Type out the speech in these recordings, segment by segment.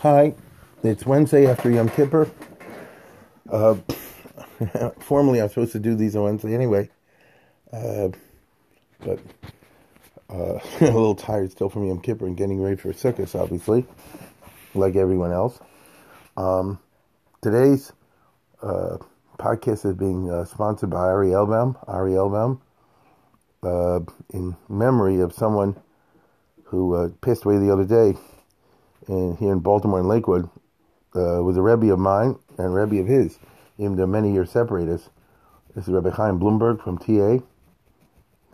Hi, it's Wednesday after Yom Kippur. Uh, formally, I'm supposed to do these on Wednesday anyway, uh, but uh, a little tired still from Yom Kippur and getting ready for Sukkot, obviously, like everyone else. Um, today's uh, podcast is being uh, sponsored by Ari Elbaum. Ari Elbaum, uh, in memory of someone who passed away the other day in, here in Baltimore and Lakewood, was a Rebbe of mine and Rebbe of his, even though many years separate us. This is Rebbe Chaim Bloomberg from TA,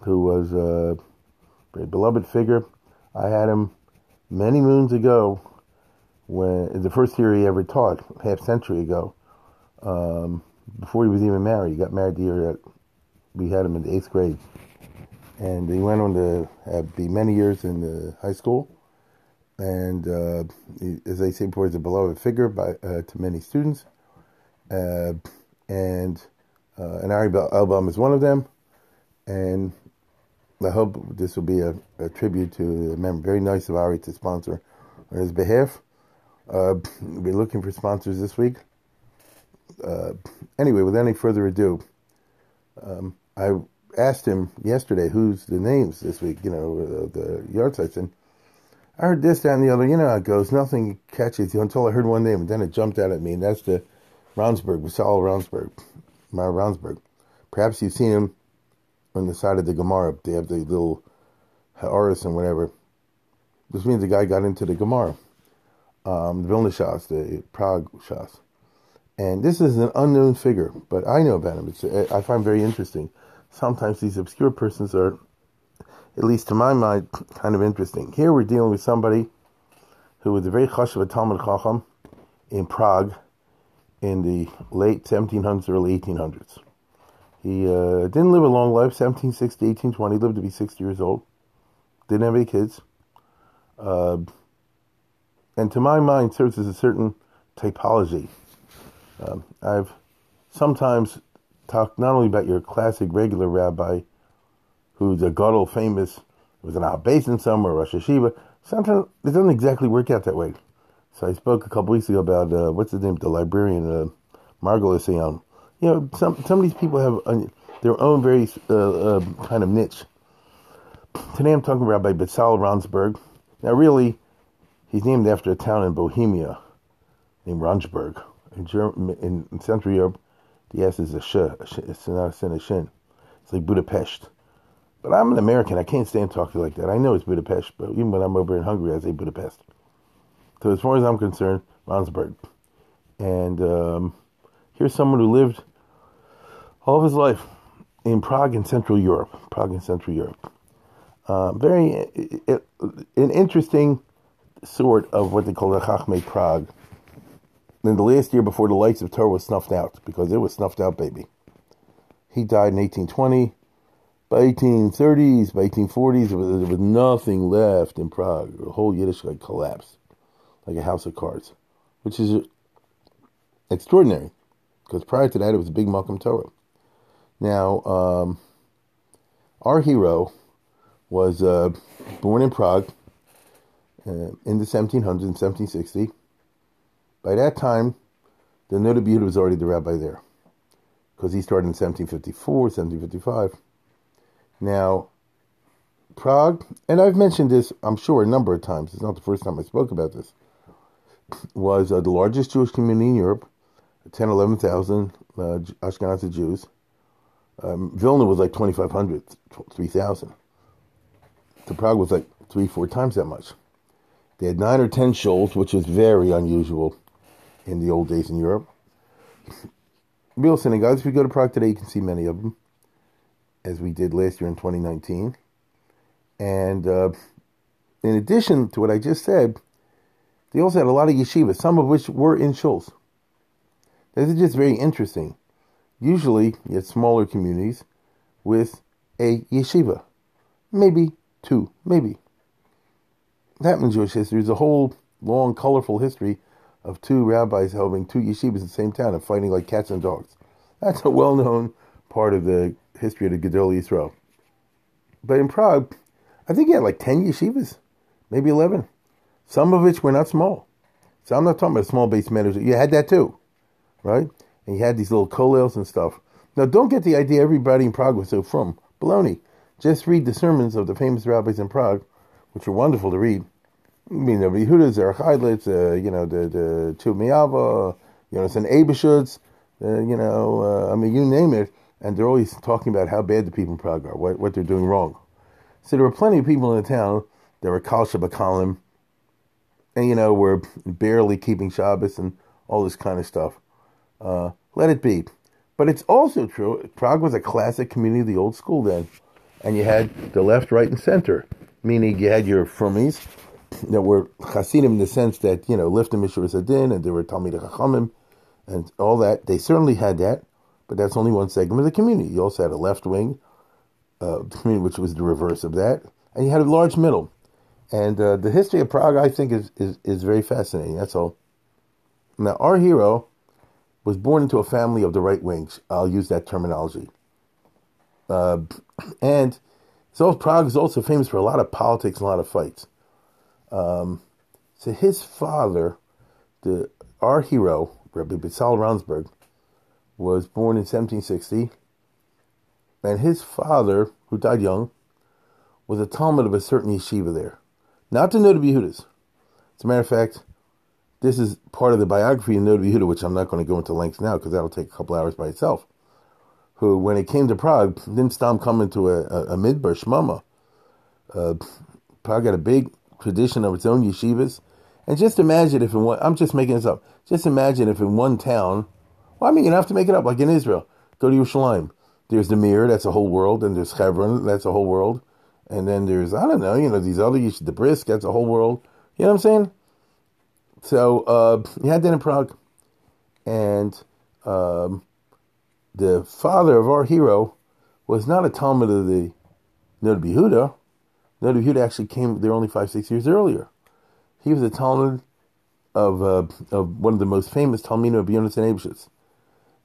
who was a very beloved figure. I had him many moons ago, when the first year he ever taught, half century ago, um, before he was even married. He got married the year that we had him in the eighth grade. And he went on to have, be many years in the high school. And uh, as I say before, he's a beloved figure by, uh, to many students. Uh, and uh, and Ari Elbaum is one of them. And I hope this will be a, a tribute to the member. Very nice of Ari to sponsor on his behalf. Uh, we're looking for sponsors this week. Uh, anyway, with any further ado, um, I asked him yesterday who's the names this week, you know, the yahrzeits, and I heard this, that, and the other. You know how it goes. Nothing catches you until I heard one name, and then it jumped out at me, and that's the Raunsberg, Vasal Raunsberg, Mar Raunsberg. Perhaps you've seen him on the side of the Gemara. They have the little Ha'aris and whatever. This means the guy got into the Gemara, um, the Vilna Shas, the Prague Shas. And this is an unknown figure, but I know about him. It's, I find very interesting. Sometimes these obscure persons are, at least to my mind, kind of interesting. Here we're dealing with somebody who was a very chashuv Talmid Chacham in Prague in the late 1700s, early 1800s. He uh, didn't live a long life, 1760, 1820, lived to be 60 years old. Didn't have any kids. Uh, and to my mind, serves as a certain typology. Um, I've sometimes talked not only about your classic regular rabbi, who's a gadol famous, was an Abbasin somewhere, Rosh Yeshiva. Sometimes it doesn't exactly work out that way. So I spoke a couple weeks ago about uh, what's his name, the librarian uh, Margolis You know, some some of these people have uh, their own very uh, uh, kind of niche. Today I'm talking about Rabbi Betzal Ronsberg. Now, really, he's named after a town in Bohemia named Ronsberg. In, in Central Europe, the S is a sh. It's not a sin, a shin. It's like Budapest. But I'm an American. I can't stand talking like that. I know it's Budapest, but even when I'm over in Hungary, I say Budapest. So as far as I'm concerned, Raunsberg. And um, here's someone who lived all of his life in Prague in Central Europe. Prague in Central Europe. Uh, very an interesting sort of what they call the Chachmei Prague. In the last year before the lights of Torah was snuffed out, because it was snuffed out, baby. He died in 1820. By 1830s, by 1840s, there was, was nothing left in Prague. The whole Yiddish Yiddishkeit collapsed like a house of cards, which is extraordinary because prior to that it was a big makom Torah. Now, um, our hero was uh, born in Prague uh, in the 1700s, in 1760. By that time, the Noda B'Yehuda was already the rabbi there because he started in 1754, 1755. Now, Prague, and I've mentioned this, I'm sure, a number of times. It's not the first time I spoke about this was uh, the largest Jewish community in Europe, 10, 11,000 uh, Ashkenazi Jews. Um, Vilna was like 2,500, 3,000. The Prague was like three, four times that much. They had nine or ten shuls, which was very unusual in the old days in Europe. Real synagogues, if you go to Prague today, you can see many of them, as we did last year in 2019. And uh, in addition to what I just said, they also had a lot of yeshivas, some of which were in shuls. This is just very interesting. Usually, you had smaller communities with a yeshiva, maybe two, maybe. That in Jewish history is a whole long, colorful history of two rabbis having two yeshivas in the same town and fighting like cats and dogs. That's a well-known part of the history of the Gedolei Yisrael. But in Prague, I think he had like 10 yeshivas, maybe 11. Some of which were not small. So I'm not talking about small base managers. You had that too, right? And you had these little kollels and stuff. Now, don't get the idea everybody in Prague was so from. Baloney. Just read the sermons of the famous rabbis in Prague, which are wonderful to read. I mean, the Yehuda, Zerach Eidlitz, uh, you know, the, the Chilmiava, you know, some Abishutz, uh, you know, uh, I mean, you name it. And they're always talking about how bad the people in Prague are, what, what they're doing wrong. So there were plenty of people in the town that were Kal Shabakalim, and, you know, were barely keeping Shabbos and all this kind of stuff. Uh, let it be. But it's also true, Prague was a classic community of the old school then. And you had the left, right, and center, meaning you had your Frumis that were Hasidim in the sense that, you know, Liftim Mishra Adin and there were Talmid Chachamim and all that. They certainly had that, but that's only one segment of the community. You also had a left wing, uh, community, which was the reverse of that. And you had a large middle. And uh, the history of Prague, I think, is, is, is very fascinating. That's all. Now, our hero was born into a family of the right wings. I'll use that terminology. Uh, and so Prague is also famous for a lot of politics and a lot of fights. Um, so his father, the our hero, Rabbi Bitzal Ransberg, was born in 1760, and his father, who died young, was a Talmud of a certain yeshiva there. Not the Noda B'Yehudas. As a matter of fact, this is part of the biography of Noda B'Yehuda, which I'm not going to go into length now because that'll take a couple hours by itself. Who, when he came to Prague, didn't stop coming to a, a, a midbar shmama. Uh, Prague had a big tradition of its own yeshivas. And just imagine if in one, I'm just making this up, just imagine if in one town, well, I mean, you have to make it up, like in Israel, go to Yerushalayim. There's the Mir, that's a whole world, and there's Hebron, that's a whole world. And then there's, I don't know, you know, these other, the Brisk, that's a whole world. You know what I'm saying? So uh, he had that in Prague, and um, the father of our hero was not a Talmud of the Noda B'Yehuda. Noda B'Yehuda actually came there only five, six years earlier. He was a Talmud of uh, of one of the most famous Talmidim of Yonatan Eibshitz.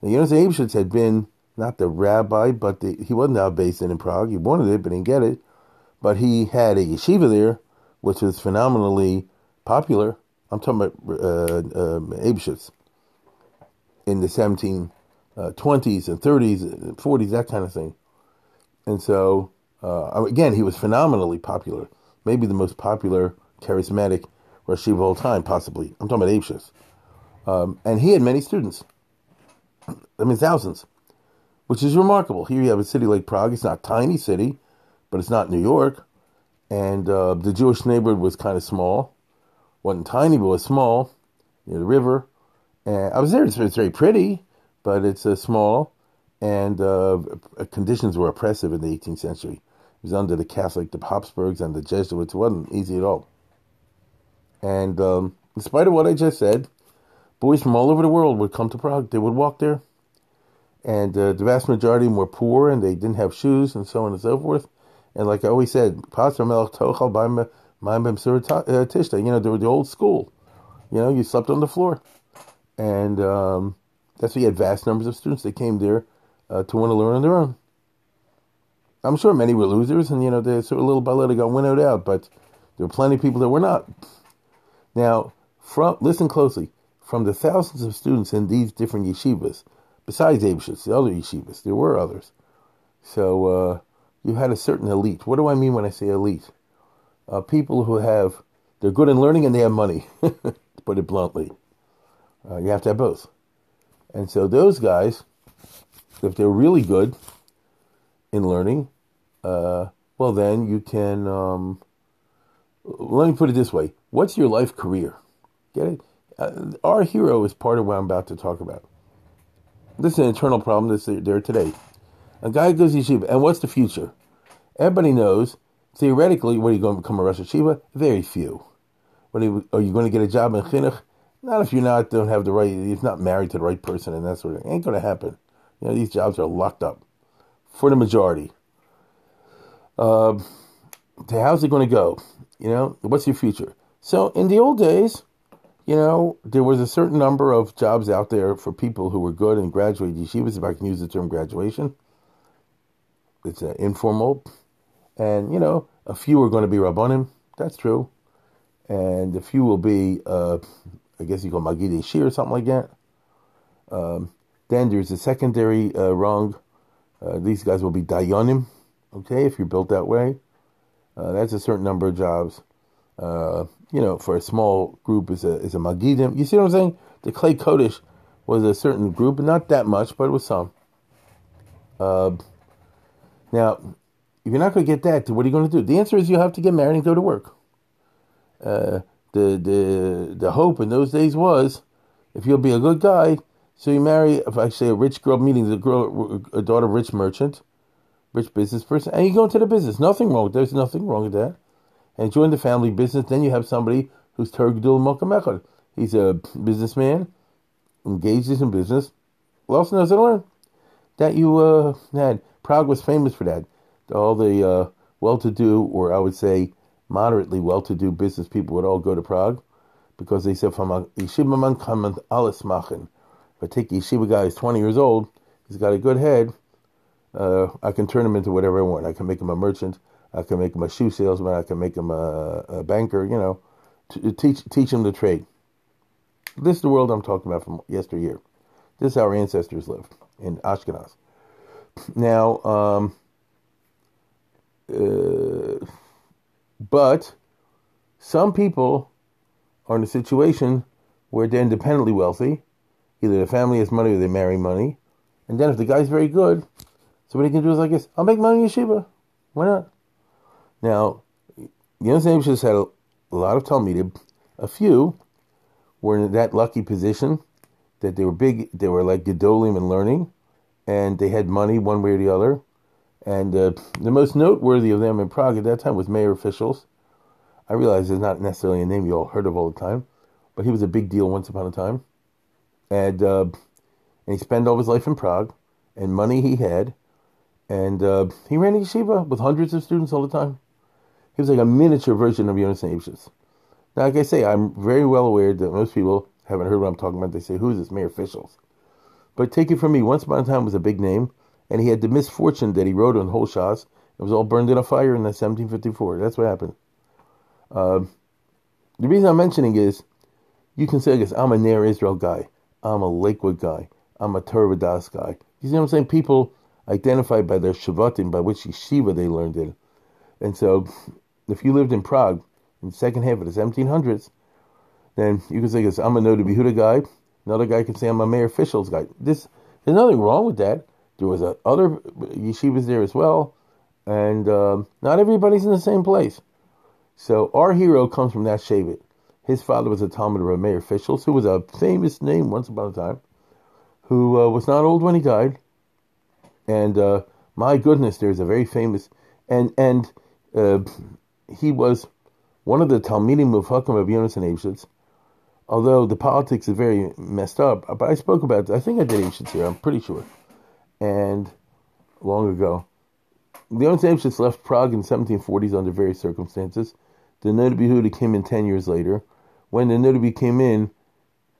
Now, Yonatan Eibshitz had been not the rabbi, but the, he wasn't now based in, in Prague. He wanted it, but didn't get it. But he had a yeshiva there, which was phenomenally popular I'm talking about uh, um, Abishitz in the 1720s uh, and 30s, and 40s, that kind of thing. And so, uh, again, he was phenomenally popular. Maybe the most popular charismatic Rashi of all time, possibly. I'm talking about Abishitz. Um, and he had many students. I mean, thousands, which is remarkable. Here you have a city like Prague. It's not a tiny city, but it's not New York. And uh, the Jewish neighborhood was kind of small wasn't tiny, but was small near the river. And I was there. It's, it's very pretty, but it's uh, small, and uh, conditions were oppressive in the 18th century. It was under the Catholic, the Habsburgs, and the Jesuits. It wasn't easy at all. And um, in spite of what I just said, boys from all over the world would come to Prague. They would walk there, and uh, the vast majority of them were poor, and they didn't have shoes, and so on and so forth. And like I always said, Pastor Tishta, you know, they were the old school. You know, you slept on the floor. And um, that's why you had vast numbers of students that came there uh, to want to learn on their own. I'm sure many were losers, and, you know, they sort of little by little got winnowed out, but there were plenty of people that were not. Now, from listen closely. From the thousands of students in these different yeshivas, besides Abishitz, the other yeshivas, there were others. So uh, you had a certain elite. What do I mean when I say elite? uh, people who have they're good in learning and they have money. to put it bluntly, uh, you have to have both. And so those guys, if they're really good in learning, uh, well then you can. Um, let me put it this way: What's your life career? Get it? Uh, our hero is part of what I'm about to talk about. This is an internal problem that's there today. A guy goes to yeshiva, and what's the future? Everybody knows theoretically, what are you going to become a Rosh Yeshiva? Very few. You, are you going to get a job in Chinuch? Not if you're not don't have the right, if not married to the right person and that sort of thing. Ain't going to happen. You know, these jobs are locked up for the majority. Uh, how's it going to go? You know, what's your future? So in the old days, you know, there was a certain number of jobs out there for people who were good and graduated yeshivas, if I can use the term graduation. It's uh, informal. And, you know, a few are going to be Rabbanim. That's true. And a few will be, uh, I guess you call Magid Shir or something like that. Um, then there's a secondary uh, rung. Uh, these guys will be Dayanim, okay, if you're built that way. Uh, that's a certain number of jobs. You know, for a small group is a is a Magidim. You see what I'm saying? The Klei Kodesh was a certain group, not that much, but it was some. Uh, now, if you're not going to get that, what are you going to do? The answer is you have to get married and go to work. Uh, the the the hope in those days was, if you'll be a good guy, so you marry, if I say a rich girl, meaning the girl, a daughter of rich merchant, rich business person, and you go into the business. Nothing wrong. There's nothing wrong with that. And join the family business. Then you have somebody who's Tergdul Mokamechad. He's a businessman, engages in business, also knows to learn. That you uh, had. Prague was famous for that. All the uh, well-to-do, or I would say moderately well-to-do business people would all go to Prague because they said from yeshiva man kamen alles machen. If I take a yeshiva guy who's 20 years old, he's got a good head, uh, I can turn him into whatever I want. I can make him a merchant. I can make him a shoe salesman. I can make him a, a banker. You know, teach teach him the trade. This is the world I'm talking about from yesteryear. This is how our ancestors lived in Ashkenaz. Now, um, uh, but some people are in a situation where they're independently wealthy. Either the family has money or they marry money. And then if the guy's very good, so what he can do is like this: I'll make money in yeshiva. Why not? Now, Yonah just had a, a lot of Talmudim. A few were in that lucky position that they were big. They were like gedolim in learning, and they had money one way or the other. And uh, the most noteworthy of them in Prague at that time was Meir Fischels. I realize it's not necessarily a name you all heard of all the time, but he was a big deal once upon a time. And uh, and he spent all his life in Prague, and money he had, and uh, he ran a yeshiva with hundreds of students all the time. He was like a miniature version of Yonasan Eibshitz. Now, like I say, I'm very well aware that most people haven't heard what I'm talking about. They say, who's this Meir Fischels? But take it from me, once upon a time was a big name, and he had the misfortune that he wrote on whole. It was all burned in a fire in 1754. That's what happened. Uh, the reason I'm mentioning is, you can say, guess, I'm a Ner Israel guy. I'm a Lakewood guy. I'm a Torah Vodaas guy. You see what I'm saying? People identified by their Shavatim, by which yeshiva they learned in. And so, if you lived in Prague in the second half of the 1700s, then you can say, I'm a Noda Behuda guy. Another guy can say, I'm a Meir Fischels guy. This, there's nothing wrong with that. There was a, other yeshivas there as well. And uh, not everybody's in the same place. So our hero comes from that Shavit. His father was a Talmud of Meir Fischels, who was a famous name once upon a time, who uh, was not old when he died and uh, my goodness, there's a very famous and and uh, he was one of the Talmidim Mufhakim of Yonasan Eibshitz. Although the politics is very messed up, but I spoke about. I think I did Eibshitz here. I'm pretty sure, and long ago. The Yonasan Eibshitz left Prague in 1740s under various circumstances. The Noda came in 10 years later. When the Noda came in,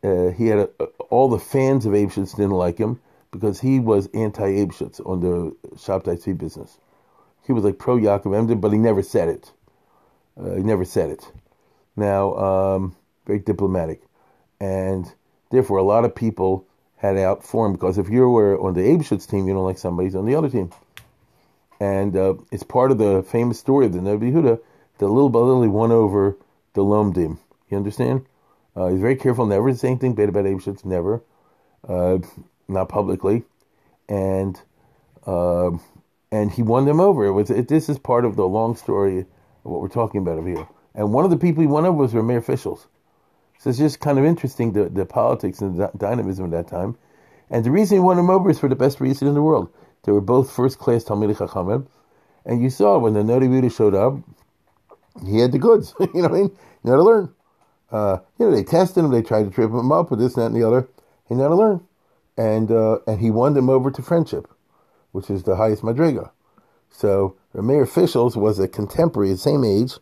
uh, he had a, all the fans of Eibshitz didn't like him because he was anti Eibshitz on the Shabtai business. He was like pro Yaakov Emden, but he never said it. Uh, he never said it. Now, um, very diplomatic. And therefore, a lot of people had out for him because if you were on the Eibshitz team, you don't like somebody's on the other team. And uh, it's part of the famous story of the Noda B'Yehuda that little by little he won over the Lomdim. You understand? Uh, he's very careful never to say anything bad about Eibshitz, never. Uh, not publicly, and uh, and he won them over. It was it, this is part of the long story what we're talking about over here. And one of the people he won over was Rameir Fischels. So it's just kind of interesting the, the politics and the dynamism at that time. And the reason he won him over is for the best reason in the world. They were both first class Talmidei Chachamim, And you saw when the Noda B'Yehuda showed up, he had the goods. you know what I mean? You know to learn. Uh, you know, they tested him, they tried to trip him up with this, that, and the other. He how to learn. And, uh, and he won them over to friendship, which is the highest madriga. So Meir Fischels was a contemporary, the same age,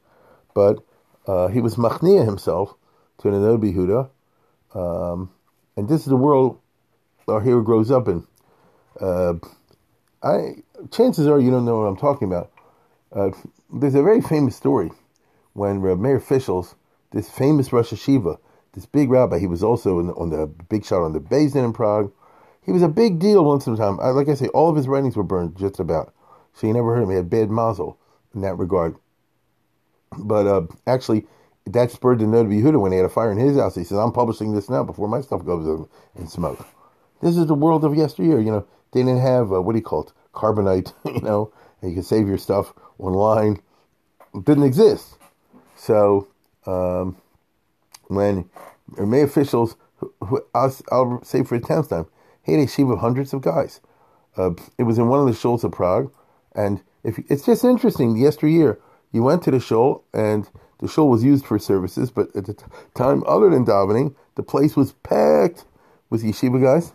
but uh, he was machnia himself to an Nodi Huda. Um, and this is the world our hero grows up in. Uh, I chances are you don't know what I'm talking about. Uh, there's a very famous story when Meir Fischels, this famous Rosh Yeshiva, this big rabbi, he was also the, on the big shot on the Din in Prague. He was a big deal once in a time. Like I say, all of his writings were burned just about. So you never heard him. He had bad mazel in that regard. But uh, actually, that spurred the Nodi Yehuda when he had a fire in his house. He says, I'm publishing this now before my stuff goes in smoke. This is the world of yesteryear. You know, they didn't have, uh, what do you call it, carbonite, you know, and you could save your stuff online. It didn't exist. So, um, when Meir Fischels, who, who, I'll, I'll, say for a tenth time, had a sheep of hundreds of guys. Uh, it was in one of the shuls of Prague, and if it's just interesting. Yesteryear, you went to the shul, and the shul was used for services, but at the t- time, other than davening, the place was packed with yeshiva guys,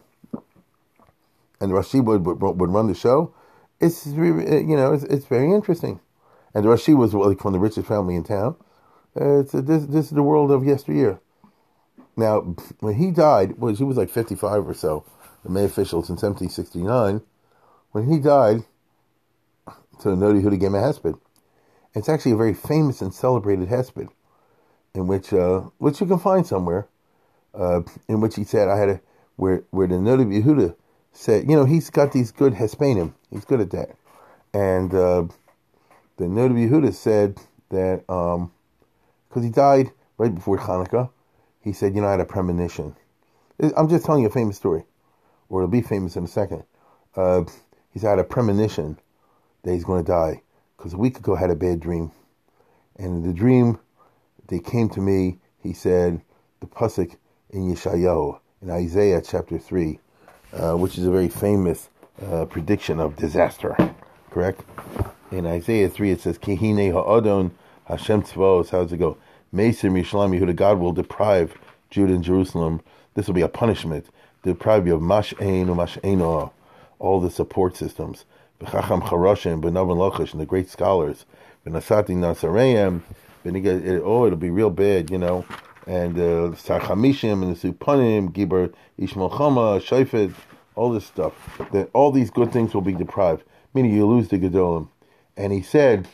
and Rashi would, would, would run the show. It's you know it's, it's very interesting, and Rashi was like from the richest family in town. Uh, this this is the world of yesteryear. Now, when he died, well, he was like fifty five or so. The Meir Fischels in seventeen sixty nine. When he died, to Nodi Huda gave a hesped. It's actually a very famous and celebrated hesped, in which uh, which you can find somewhere, uh, in which he said, "I had a where where the Nodi Yehuda said, you know, he's got these good hespenim. He's good at that, and uh, the Nodi Yehuda said that because um, he died right before Hanukkah, he said, you know, I had a premonition. I'm just telling you a famous story, or it'll be famous in a second. Uh, he's had a premonition that he's going to die because a week ago I had a bad dream. And in the dream, they came to me, he said, the Pasuk in Yeshayahu, in Isaiah chapter 3, uh, which is a very famous uh, prediction of disaster, correct? In Isaiah 3, it says, Kihine ha'adon Hashem tzvos, how does it go? Mesim Yishalam Yehuda, God will deprive Judah and Jerusalem. This will be a punishment. Deprive you of Mash'ain or Mash'ain all the support systems. B'chacham Charashim, B'navan Lachash, and the great scholars, B'nasati Nasarayim, oh, it'll be real bad, you know, and uh, Sarchamishim, and the Supanim, Gibar Ishmael Chama, Shaifet, all this stuff, that all these good things will be deprived, meaning you lose the Gedolim. And he said,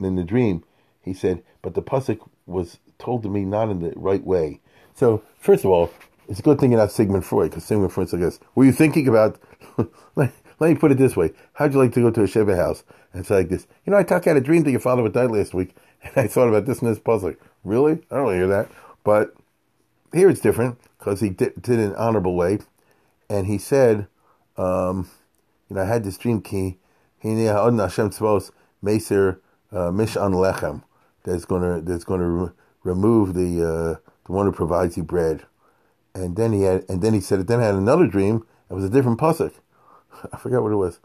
in the dream, he said, but the Pasuk was told to me not in the right way. So, first of all, it's a good thing you're not Sigmund Freud, because Sigmund Freud's like this. Were you thinking about let me put it this way. How'd you like to go to a Shiva house? And it's like this. You know, I talked, had a dream that your father would die last week. And I thought about this and this puzzle. Really? I don't hear that. But here it's different because he did, did it in an honorable way. And he said, um, you know, I had this dream key. Meser uh, mishan lechem. That's gonna that's gonna re- remove the uh, the one who provides you bread. And then he had and then he said, then I had another dream. It was a different pasuk. I forgot what it was.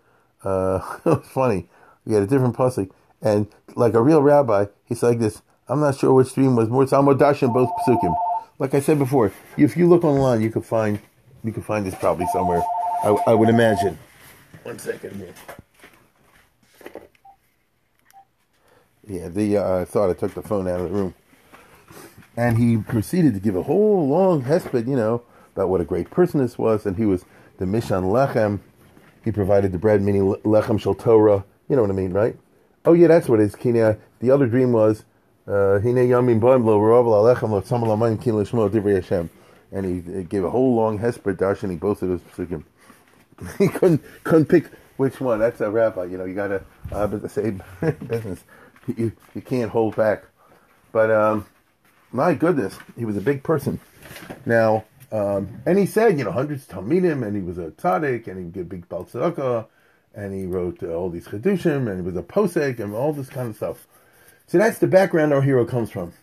Uh, it was funny. We had a different pasuk, and like a real rabbi, he's like this. I'm not sure which stream was more. Talmudash in both pasukim. Like I said before, if you look online, you could find you could find this probably somewhere. I, I would imagine. One second here. Yeah, the uh, I thought I took the phone out of the room, and he proceeded to give a whole long hesped, you know, about what a great person this was, and he was the Mishan Lechem he provided the bread, meaning lechem shel Torah. You know what I mean, right? Oh yeah, that's what it is. Kina. The other dream was uh, hine yamim boim lo v'rovel alechem lo tzam lamayim kin l'shmo divrei Hashem, and he gave a whole long hesped he boasted his psukim. he couldn't couldn't pick which one. That's a rabbi. You know, you gotta uh, the same business. You you can't hold back. But um, my goodness, he was a big person. Now um, and he said, you know, hundreds meet him, and he was a tzaddik, and he did big baltzaka, and he wrote uh, all these chedushim, and he was a posek, and all this kind of stuff. So that's the background our hero comes from.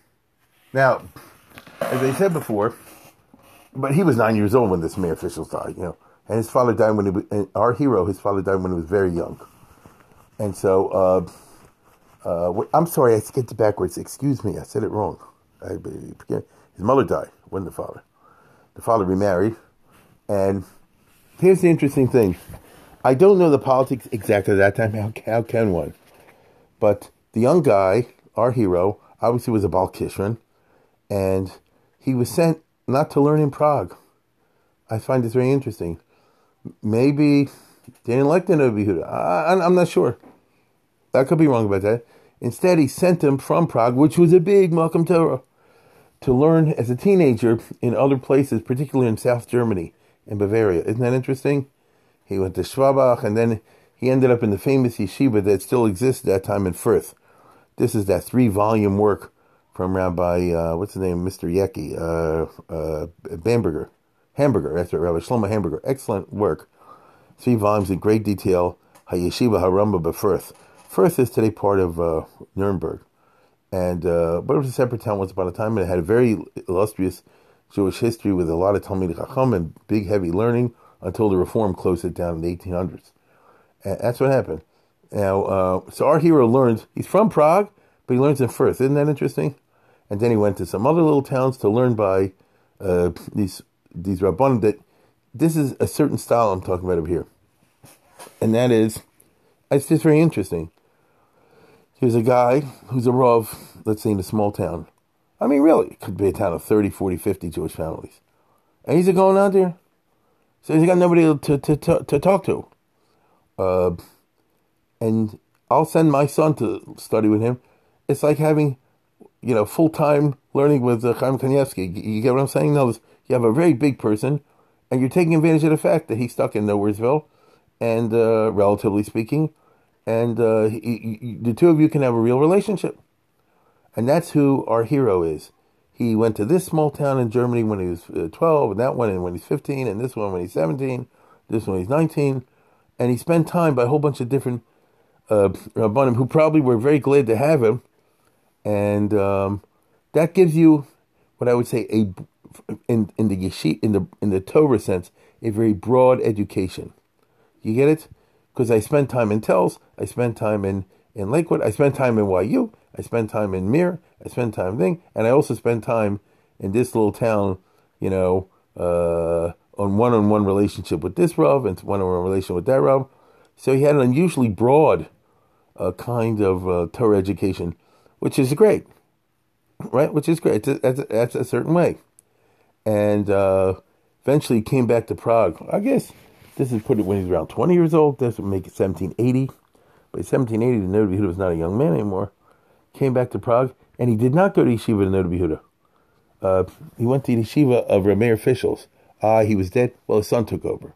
Now, as I said before, but he was nine years old when this Meir Fischels died, you know, and his father died when he was, our hero, his father died when he was very young. And so, uh, uh, I'm sorry, I skipped backwards. Excuse me, I said it wrong. I, his mother died, wasn't the father. The father remarried. And here's the interesting thing I don't know the politics exactly at that time. How, how can one? But the young guy, our hero, obviously was a Balkishran, and he was sent not to learn in Prague. I find this very interesting. Maybe they didn't like the Novi Huda. I, I'm not sure. I could be wrong about that. Instead, he sent him from Prague, which was a big makom Torah, to learn as a teenager in other places, particularly in South Germany and Bavaria. Isn't that interesting? He went to Schwabach, and then he ended up in the famous yeshiva that still exists at that time in Fürth. This is that three-volume work from Rabbi, uh, what's his name, Mr. Yeki, uh, uh, Bamberger, Hamburger, that's right, Rabbi Shlomo Hamburger. Excellent work. Three volumes in great detail. HaYeshiva HaRamba Befürth. Fürth is today part of uh, Nuremberg. And, uh, but it was a separate town once upon a time, and it had a very illustrious Jewish history with a lot of Talmid Chacham and big, heavy learning until the Reform closed it down in the 1800s. And that's what happened. Now, uh, so our hero learns, he's from Prague, but he learns in Fürth. Isn't that interesting? And then he went to some other little towns to learn by uh, these these Rabbanim that this is a certain style I'm talking about over here. And that is, it's just very interesting. Here's a guy who's a Rav, let's say in a small town. I mean, really, it could be a town of 30, 40, 50 Jewish families. And he's going out there. So he's got nobody to, to, to, to talk to. Uh, and I'll send my son to study with him. It's like having, you know, full time learning with uh, Chaim Kanievsky. You get what I'm saying? No, you have a very big person, and you're taking advantage of the fact that he's stuck in Nowheresville, and uh, relatively speaking, and uh, he, he, the two of you can have a real relationship. And that's who our hero is. He went to this small town in Germany when he was uh, 12, and that one and when he's 15, and this one when he's 17, this one when he's 19. And he spent time by a whole bunch of different uh, Rabbanim who probably were very glad to have him. And um, that gives you what I would say a in in the yeshiva, in the in the Torah sense, a very broad education. You get it? Because I spent time in Telz, I spent time in in Lakewood, I spent time in YU, I spent time in Mir, I spent time thing, and I also spent time in this little town, you know, uh, on one-on-one relationship with this Rav and one-on-one relationship with that Rav. So he had an unusually broad uh, kind of uh, Torah education, which is great, right? Which is great. That's a, that's a certain way and uh, eventually came back to Prague. I guess this is put it when he's around 20 years old. This would make it 1780. By 1780, the Noda B'Yehuda was not a young man anymore. Came back to Prague, and he did not go to yeshiva to Noda B'Yehuda. Uh, he went to the yeshiva of Rameir Fischels. Ah, he was dead. Well, his son took over.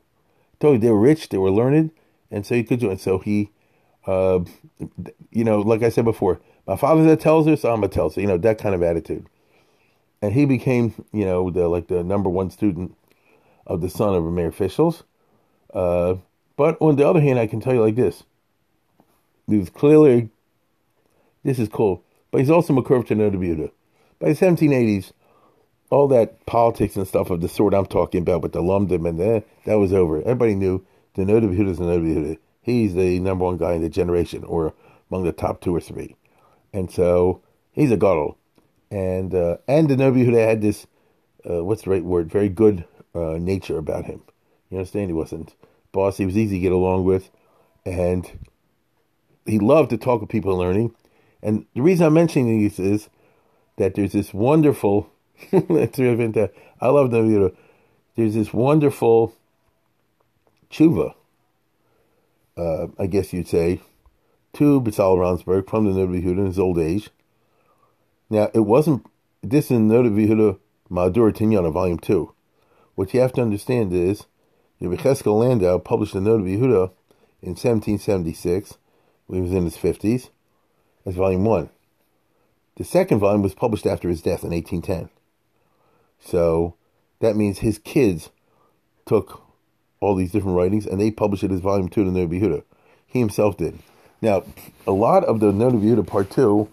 told you they were rich, they were learned, and so he could join. So he, uh, you know, like I said before, my father's a tells her, so I'm a tells You know that kind of attitude and he became, you know, the like the number one student of the son of Meir Fischels. Uh, but on the other hand, I can tell you like this: he was clearly, this is cool, but he's also Makurv to Noda B'Yehuda. By the 1780s, all that politics and stuff of the sort I'm talking about with the Lumdim and that, that was over. Everybody knew the is the Noda He's the number one guy in the generation, or among the top two or three. And so he's a gadol and uh, and the Huda had this uh, what's the right word? Very good uh, nature about him. You understand? He wasn't boss. He was easy to get along with, and he loved to talk with people learning. And the reason I'm mentioning these is that there's this wonderful. I love Novi Huda. There's this wonderful tshuva. Uh, I guess you'd say, to B'Tzalel Ronsberg from the Novi Huda in his old age now, it wasn't, this in Noda Vihuda Madur Tinyana, Volume 2. What you have to understand is, Yecheskel Landau published the Noda Vihuda in 1776, when he was in his 50s, as Volume 1. The second volume was published after his death in 1810. So, that means his kids took all these different writings and they published it as Volume 2 of the Noda Vihuda. He himself did. Now, a lot of the Noda Vihuda Part 2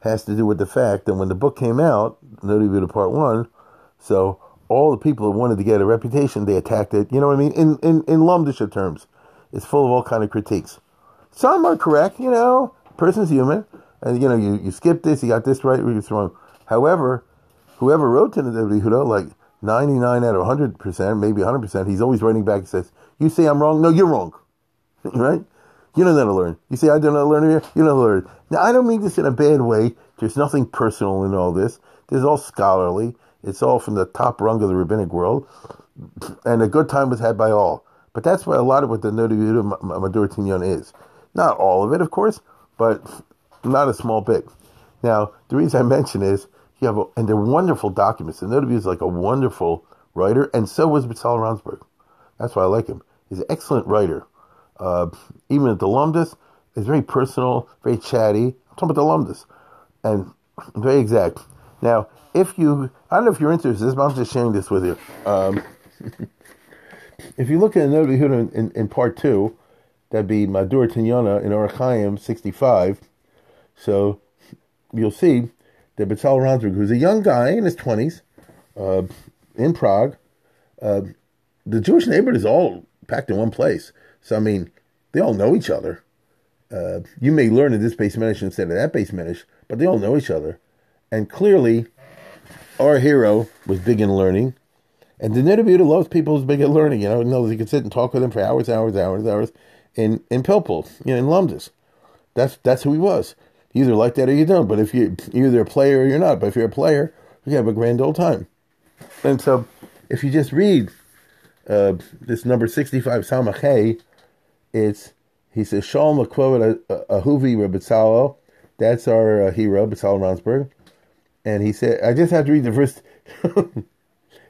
has to do with the fact that when the book came out, Noda B'Yehuda Part 1, so all the people that wanted to get a reputation, they attacked it. You know what I mean? In in, in Lumdisha terms, it's full of all kind of critiques. some are correct. You know, person's human, and you know, you you skip this, you got this right, or this wrong. However, whoever wrote to the Yehuda, like 99 out of 100 percent, maybe 100 percent, he's always writing back and says, "You say I'm wrong. No, you're wrong." right? You know how to learn. You say I don't know how to learn here. You know how to learn. Now, I don't mean this in a bad way. There's nothing personal in all this. This is all scholarly. It's all from the top rung of the rabbinic world, and a good time was had by all. But that's what a lot of what the Noda Yehuda Madur Tinyon is. Not all of it, of course, but not a small bit. Now, the reason I mention is you have, a, and they're wonderful documents. The Noda is like a wonderful writer, and so was Betzalel Ronsberg. That's why I like him. He's an excellent writer. Uh, even at the Lumdus, is very personal, very chatty. I'm talking about the Lumdus, and very exact. Now, if you, I don't know if you're interested in this, but I'm just sharing this with you. Um, if you look at the Noda in, in, in, part two, that'd be Madur Tinyana in Orach Chaim 65. So you'll see that Betzalel Ransberg, who's a young guy in his 20s, uh, in Prague, uh, the Jewish neighborhood is all packed in one place. So, I mean, they all know each other. Uh, you may learn in this beis medrash instead of that beis medrash, but they all know each other. And clearly, our hero was big in learning. And the Nidabuda loves people who's big at learning. You know, knows he could sit and talk with them for hours, hours, hours, hours in, in Pilpul, you know, in Lumdus. That's that's who he was. You either like that or you don't. But if you, you're either a player or you're not. But if you're a player, you have a grand old time. And so, if you just read uh, this number 65, Samachay, it's he says Shalom Akvod Ahuvi Rebetzalo. That's our uh, hero, Betzalel Ransberg. And he said, I just have to read the first.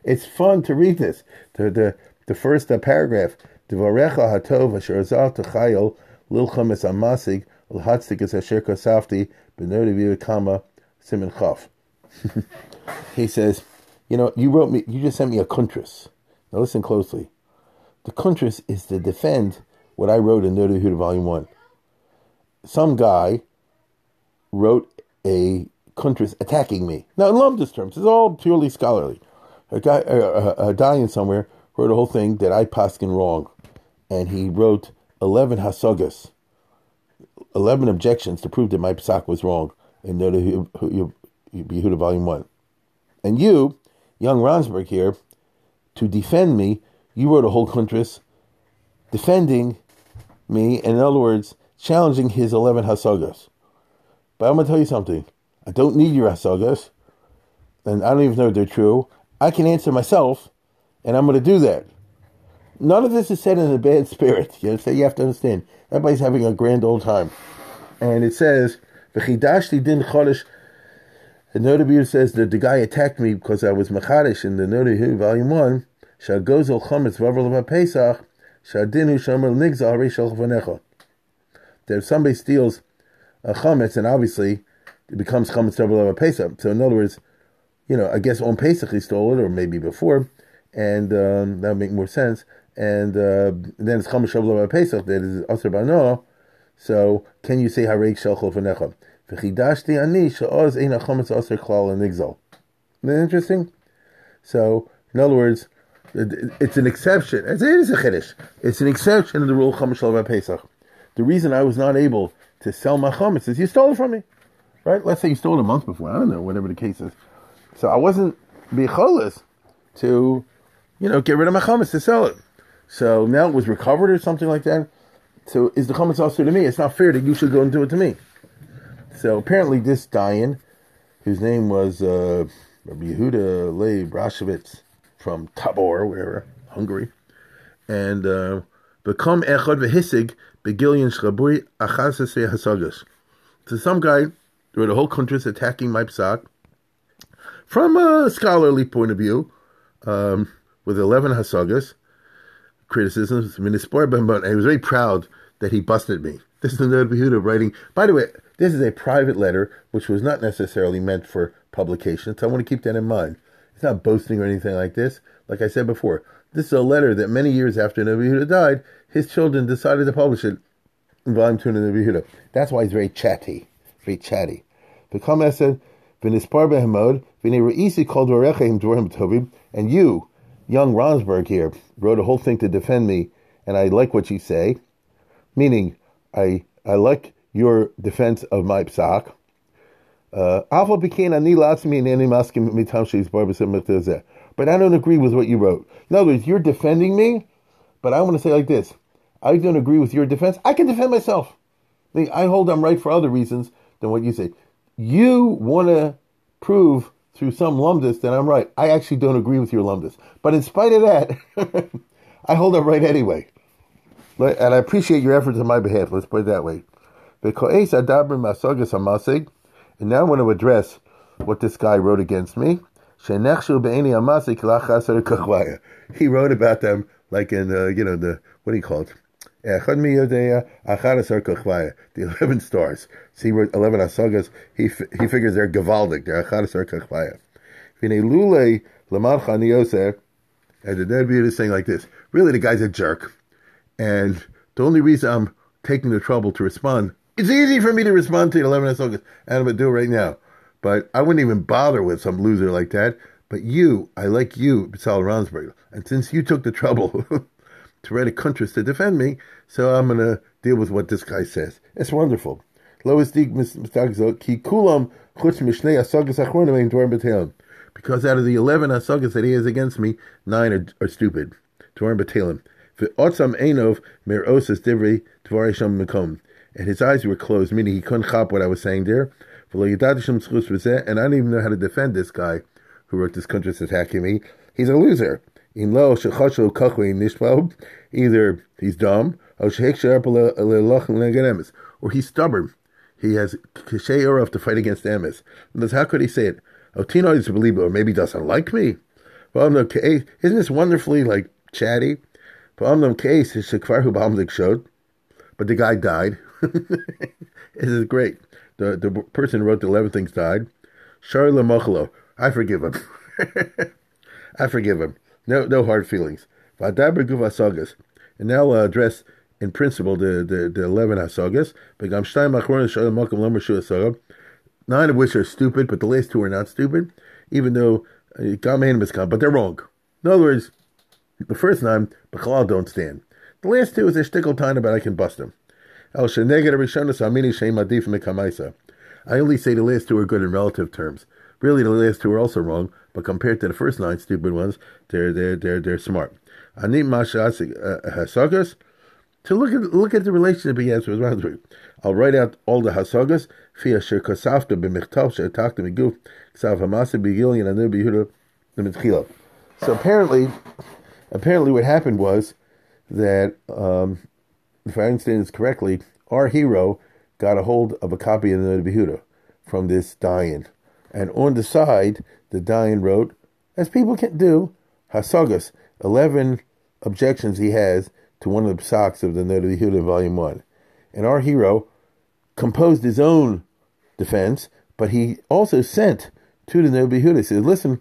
it's fun to read this. The the, the first uh, paragraph. Devarecha hatov asher zal techayel lilcham es amasig l'hatzik es asher kasafti b'nodi kama simin chaf. He says, you know, you wrote me, you just sent me a kuntris. Now listen closely. The kuntris is to defend what I wrote in Yehuda Volume 1. Some guy wrote a kuntris attacking me. Now, in Lumdus terms, it's all purely scholarly. A guy, a, a, a Dayan somewhere, wrote a whole thing that I paskin wrong. And he wrote 11 hasagas, 11 objections to prove that my psak was wrong in Yehuda Volume 1. And you, young Ransberg here, to defend me, you wrote a whole kuntris defending me, and in other words, challenging his 11 hasagas. But I'm going to tell you something. I don't need your hasagas, and I don't even know if they're true. I can answer myself, and I'm going to do that. None of this is said in a bad spirit. You understand? You have to understand. Everybody's having a grand old time. And it says, V'chidashti din chodesh. The Noda says that the guy attacked me because I was machadish in the Noda volume 1. Shagozel chometz vavar pesach. Shadinu shomer nigza harishal vanecha. That if somebody steals a chametz, and obviously it becomes chametz double pesach. So in other words, you know, I guess on Pesach he stole it, or maybe before, and um, that would make more sense. And uh, then it's chametz double pesach that is aser bano. So can you say harei shalchol vanecha? V'chidashti ani she'oz ein chametz aser klal nigzal. Isn't that interesting? So in other words it's an exception. It is a chiddush. It's an exception to the rule Chamesh Pesach. The reason I was not able to sell my chametz is you stole it from me, right? Let's say you stole it a month before. I don't know, whatever the case is. So I wasn't bicholis to, you know, get rid of my chametz to sell it. So now it was recovered or something like that. So is the chametz also to me? It's not fair that you should go and do it to me. So apparently this Dayan, whose name was uh, Rabbi Yehuda Leib Brashevitz, from Tabor, wherever, Hungary, and uh, become echad v'hisig begilion shrabui achasesei hasagas. So some guy wrote a whole kuntris attacking my psak from a scholarly point of view, um, with eleven hasagas criticisms. And he was very proud that he busted me. This is the Noda Yehuda writing. By the way, this is a private letter which was not necessarily meant for publication, so I want to keep that in mind. It's not boasting or anything like this. Like I said before, this is a letter that many years after Yehuda died, his children decided to publish it in volume two of Noda Yehuda. That's why he's very chatty, very chatty. Called and you, young Ronsberg here, wrote a whole thing to defend me, and I like what you say, meaning I I like your defense of my psak. Uh, But I don't agree with what you wrote. In other words, you're defending me, but I want to say like this: I don't agree with your defense. I can defend myself. I hold I'm right for other reasons than what you say. You want to prove through some lumdus that I'm right. I actually don't agree with your lumdus. But in spite of that, I hold I'm right anyway. And I appreciate your efforts on my behalf. Let's put it that way. And now I want to address what this guy wrote against me. He wrote about them like in, uh, you know, the, what do you call it? Er the 11 stars. See, 11 hasagas, he, he figures they're gavaldic. They're achadasar er kachvaya. Vine lule lamar chaniyose, and the Ned is saying like this. Really, the guy's a jerk. And the only reason I'm taking the trouble to respond, it's easy for me to respond to 11 hasagas, and I'm to do it right now. But I wouldn't even bother with some loser like that. But you, I like you, Sal Ronsberg. And since you took the trouble to write a contrast to defend me, so I'm going to deal with what this guy says. It's wonderful. Because out of the 11 hasagas that he has against me, nine are, are stupid. And his eyes were closed, meaning he couldn't chop what I was saying there. And I don't even know how to defend this guy who wrote this contrast attacking me. He's a loser. Either he's dumb, or he's stubborn. He has cachet enough to fight against emes. How could he say it? Oh, Otino is a believer, or maybe doesn't like me. Isn't this wonderfully like chatty? Is but the guy died. this is great. The the person who wrote the eleven things died. Charlie I forgive him. I forgive him. No, no hard feelings. And now I'll address in principle the, the, the 11 hasagas. Nine of which are stupid, but the last two are not stupid, even though uh, but they're wrong. In other words, the first nine, Bachalal don't stand. The last two is a shtickle tiny, but I can bust them. I only say the last two are good in relative terms. Really, the last two are also wrong, but compared to the first nine stupid ones, they're they're they're they're smart. I Ani hasagas. To look at look at the relationship he has with Ransburg. I'll write out all the hasagas. Fia shekasafta b'michtav she'atakta miguf ksav hamasa b'gilian anu b'yehuda l'mitchila. So apparently, apparently what happened was that, um, if I understand this correctly, our hero got a hold of a copy of the Behuda from this Dayan. And on the side, the Dayan wrote, as people can do, Hasagas, 11 objections he has to one of the psaks of the Noda Yehuda, Volume 1. And our hero composed his own defense, but he also sent to the Noda Yehuda. He said, listen,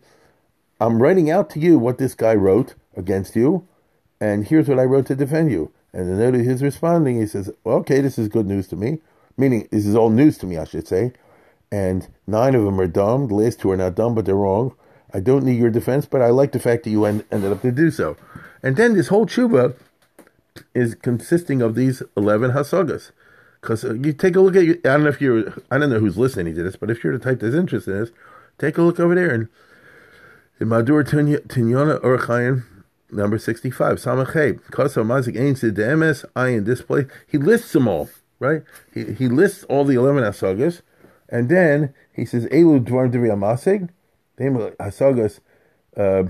I'm writing out to you what this guy wrote against you, and here's what I wrote to defend you. And the Noda is responding, he says, okay, this is good news to me. Meaning, this is all news to me, I should say. And nine of them are dumb. The last two are not dumb, but they're wrong. I don't need your defense, but I like the fact that you end, ended up to do so. And then this whole tshuva is consisting of these 11 hasagas. Because uh, you take a look at, I don't know if you're, I don't know who's listening to this, but if you're the type that's interested in this, take a look over there. And in Madur Tinyana Orchaim, number 65, Samachay, Kosa Mazik Ein Sidemes, Ayin Display, he lists them all, right? He, he lists all the 11 hasagas. And then he says, Elu Dvar Divi Amasig, of hasagas uh,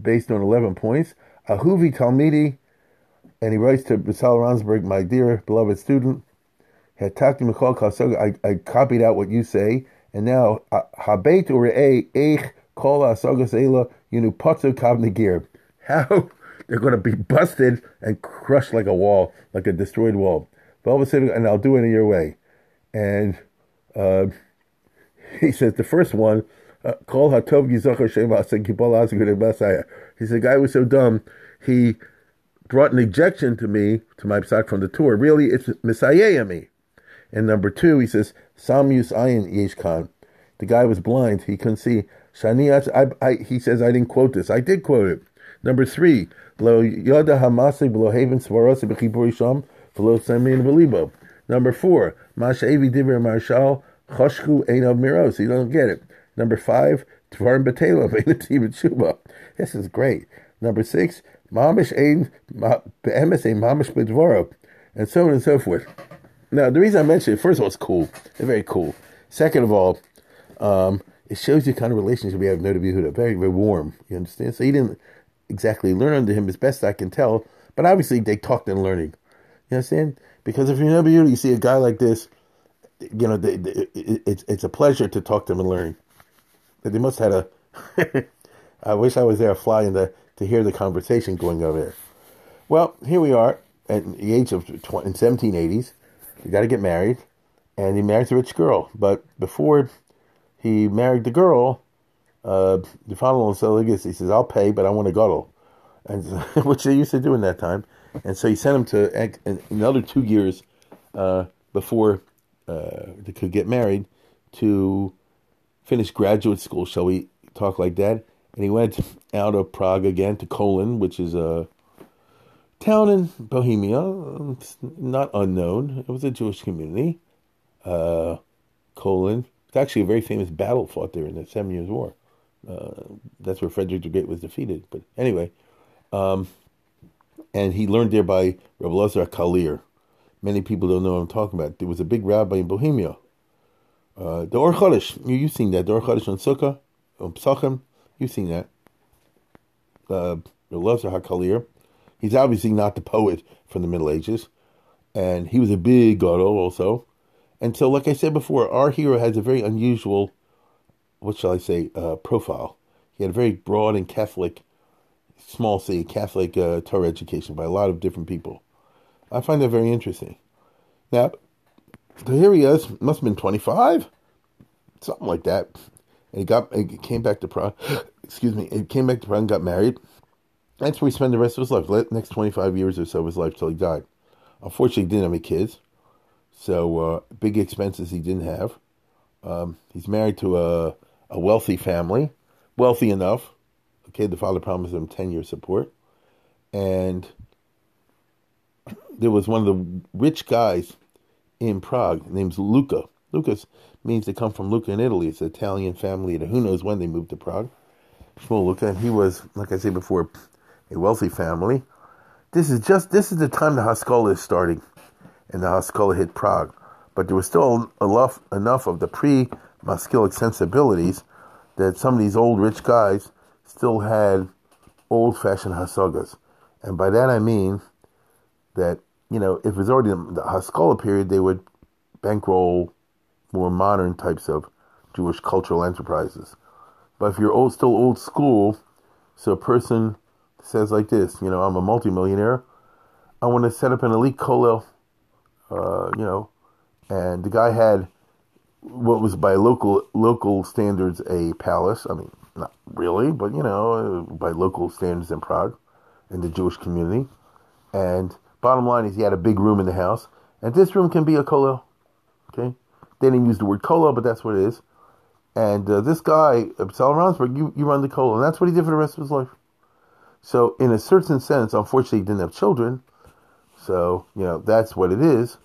based on 11 points. Ahuvi Talmidi, and he writes to Basal Ronsberg, my dear beloved student, I, I copied out what you say, and now habet ure'e eich kol asagas ela yunu patzu kav negir. How they're going to be busted and crushed like a wall, like a destroyed wall. And I'll do it in your way. And uh, he says the first one, uh, Kol hatov yizachar shema He said, guy was so dumb, he brought an ejection to me, to my psak from the Tur. Really, it's Messiah me. And number two, he says, Samus ayin yeshkan. The guy was blind. He couldn't see. Shani, I, I, he says, I didn't quote this. I did quote it. Number three, lo yada hamasi below haven svarosi b'chibur isham v'lo semin belibo. Number four, Mashavi Divir Marshal Choshku Einav Miros. You don't get it. Number five, Tvarim Betela Shuba. This is great. Number six, Mamish Ein Be'emes Ein Mamish Bedvoro. And so on and so forth. Now, the reason I mention it, first of all, it's cool. It's very cool. Second of all, um, it shows you kind of relationship we have with Noda. Very, very warm. You understand? So he didn't exactly learn under him as best I can tell, but obviously they talked in learning. You understand? Because if you're Noda you see a guy like this, you know, they, they, it, it's it's a pleasure to talk to him and learn. They must have had a. I wish I was there, flying the to hear the conversation going over there. Well, here we are at the age of 20, in 1780s. You got to get married, and he marries a rich girl. But before he married the girl, uh, the father-in-law said, he says, "I'll pay, but I want a guddle," and which they used to do in that time. And so he sent him to another two years uh, before uh, they could get married to finish graduate school. Shall we talk like that? And he went out of Prague again to Kolin, which is a town in Bohemia, not unknown. It was a Jewish community. Uh, Kolin. It's actually a very famous battle fought there in the Seven Years' War. Uh, that's where Frederick the Great was defeated. But anyway, um, and he learned there by Rabbi Lazar Kalir. Many people don't know what I'm talking about. There was a big rabbi in Bohemia. Uh, the Or Chodesh, you, you've seen that. The Or Chodesh on Sukkah, on Psachim, you've seen that. Uh, Rabbi Lazar HaKalir. He's obviously not the poet from the Middle Ages. And he was a big gadol also. And so, like I said before, our hero has a very unusual, what shall I say, uh, profile. He had a very broad and Catholic, small c, Catholic uh, Torah education by a lot of different people. I find that very interesting. Now, so here he is, must have been 25, something like that. And he got, he came back to Prague, excuse me, he came back to Prague and got married. That's where he spent the rest of his life, next 25 years or so of his life till he died. Unfortunately, he didn't have any kids. So uh, big expenses he didn't have. Um, he's married to a, a wealthy family, wealthy enough. Okay, the father promised him 10 year support. And there was one of the rich guys in Prague named Luca. Lucas means they come from Lucca in Italy. It's an Italian family. Who knows when they moved to Prague? Shmuel Luca, and he was, like I said before, a wealthy family. This is just this is the time the Haskalah is starting and the Haskalah hit Prague. But there was still enough, enough of the pre Maskilic sensibilities that some of these old rich guys still had old fashioned Hasagas. And by that I mean that, you know, if it was already the Haskalah period, they would bankroll more modern types of Jewish cultural enterprises. But if you're old, still old school, so a person says like this, you know, I'm a multimillionaire, I want to set up an elite kollel uh, you know, and the guy had what was by local local standards a palace. I mean, not really, but you know, by local standards in Prague, in the Jewish community. And bottom line is, he had a big room in the house, and this room can be a kollel. Okay, they didn't use the word kollel, but that's what it is. And uh, this guy, Sal Ronsberg, you, you run the kollel, and that's what he did for the rest of his life. So, in a certain sense, unfortunately, he didn't have children, so, you know, that's what it is.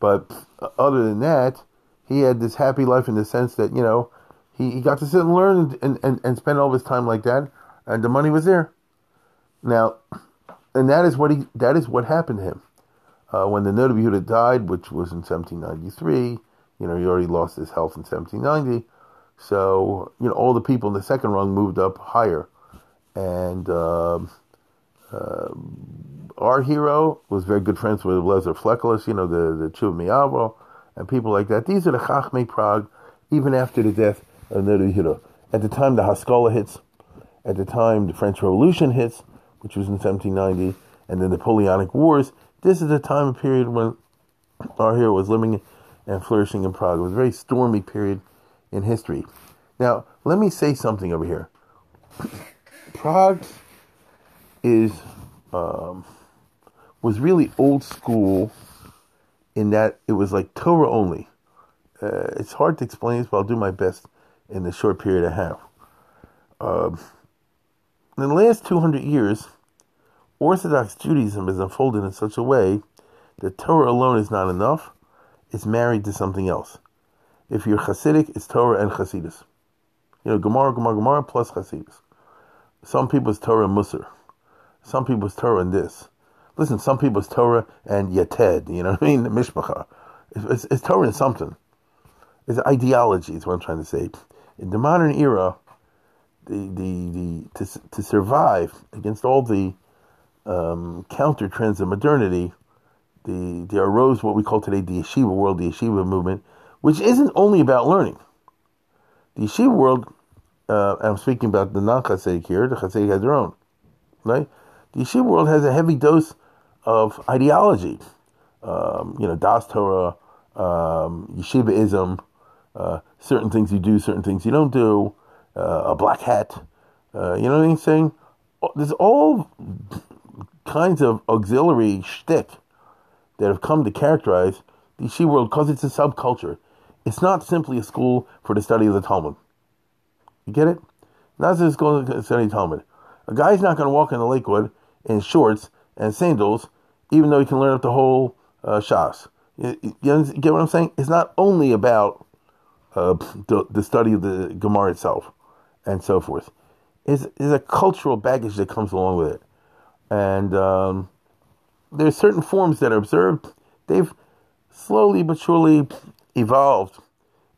But other than that, he had this happy life in the sense that, you know, he, he got to sit and learn and, and, and spend all his time like that, and the money was there. Now, and that is what he that is what happened to him. Uh, when the Noda Yehuda died, which was in 1793, you know, he already lost his health in 1790. So, you know, all the people in the second rung moved up higher. And uh, uh, our hero was very good friends with Lezer Fleckeles, you know, the, the Chuv Miavo, and people like that. These are the Chachmei Prague, even after the death of Noda. At the time the Haskalah hits, at the time the French Revolution hits, which was in 1790, and the Napoleonic Wars, this is the time period when our hero was living and flourishing in Prague. It was a very stormy period in history. Now, let me say something over here. Prague is um, was really old school in that it was like Torah only. Uh, it's hard to explain this, but I'll do my best in the short period I have. Um, in the last 200 years, Orthodox Judaism has unfolded in such a way that Torah alone is not enough, it's married to something else. If you're Hasidic, it's Torah and Hasidus. You know, Gemara, Gemara, Gemara plus Hasidus. Some people's Torah and Musar. Some people's Torah and this. Listen, some people's Torah and Yated, you know what I mean? Mishpacha. It's, it's, it's Torah and something. It's ideology, is what I'm trying to say. In the modern era, the, the, the to, to survive against all the um, counter trends of modernity, the, there arose what we call today the yeshiva world, the yeshiva movement, which isn't only about learning. The yeshiva world, uh, I'm speaking about the non Hasidic here, the Hasidic has their own, right? The yeshiva world has a heavy dose of ideology. Um, you know, Das Torah, um, yeshivaism, uh, certain things you do, certain things you don't do, a black hat. Uh, you know what I'm saying? There's all kinds of auxiliary shtick that have come to characterize the yeshiva world because it's a subculture. It's not simply a school for the study of the Talmud. You get it? Not just going to study Talmud. A guy's not going to walk into Lakewood in shorts and sandals, even though he can learn up the whole uh, Shas. You, you, you, get what I'm saying? It's not only about uh, the, the study of the Gemara itself and so forth. Is is a cultural baggage that comes along with it, and um, there's certain forms that are observed. They've slowly but surely evolved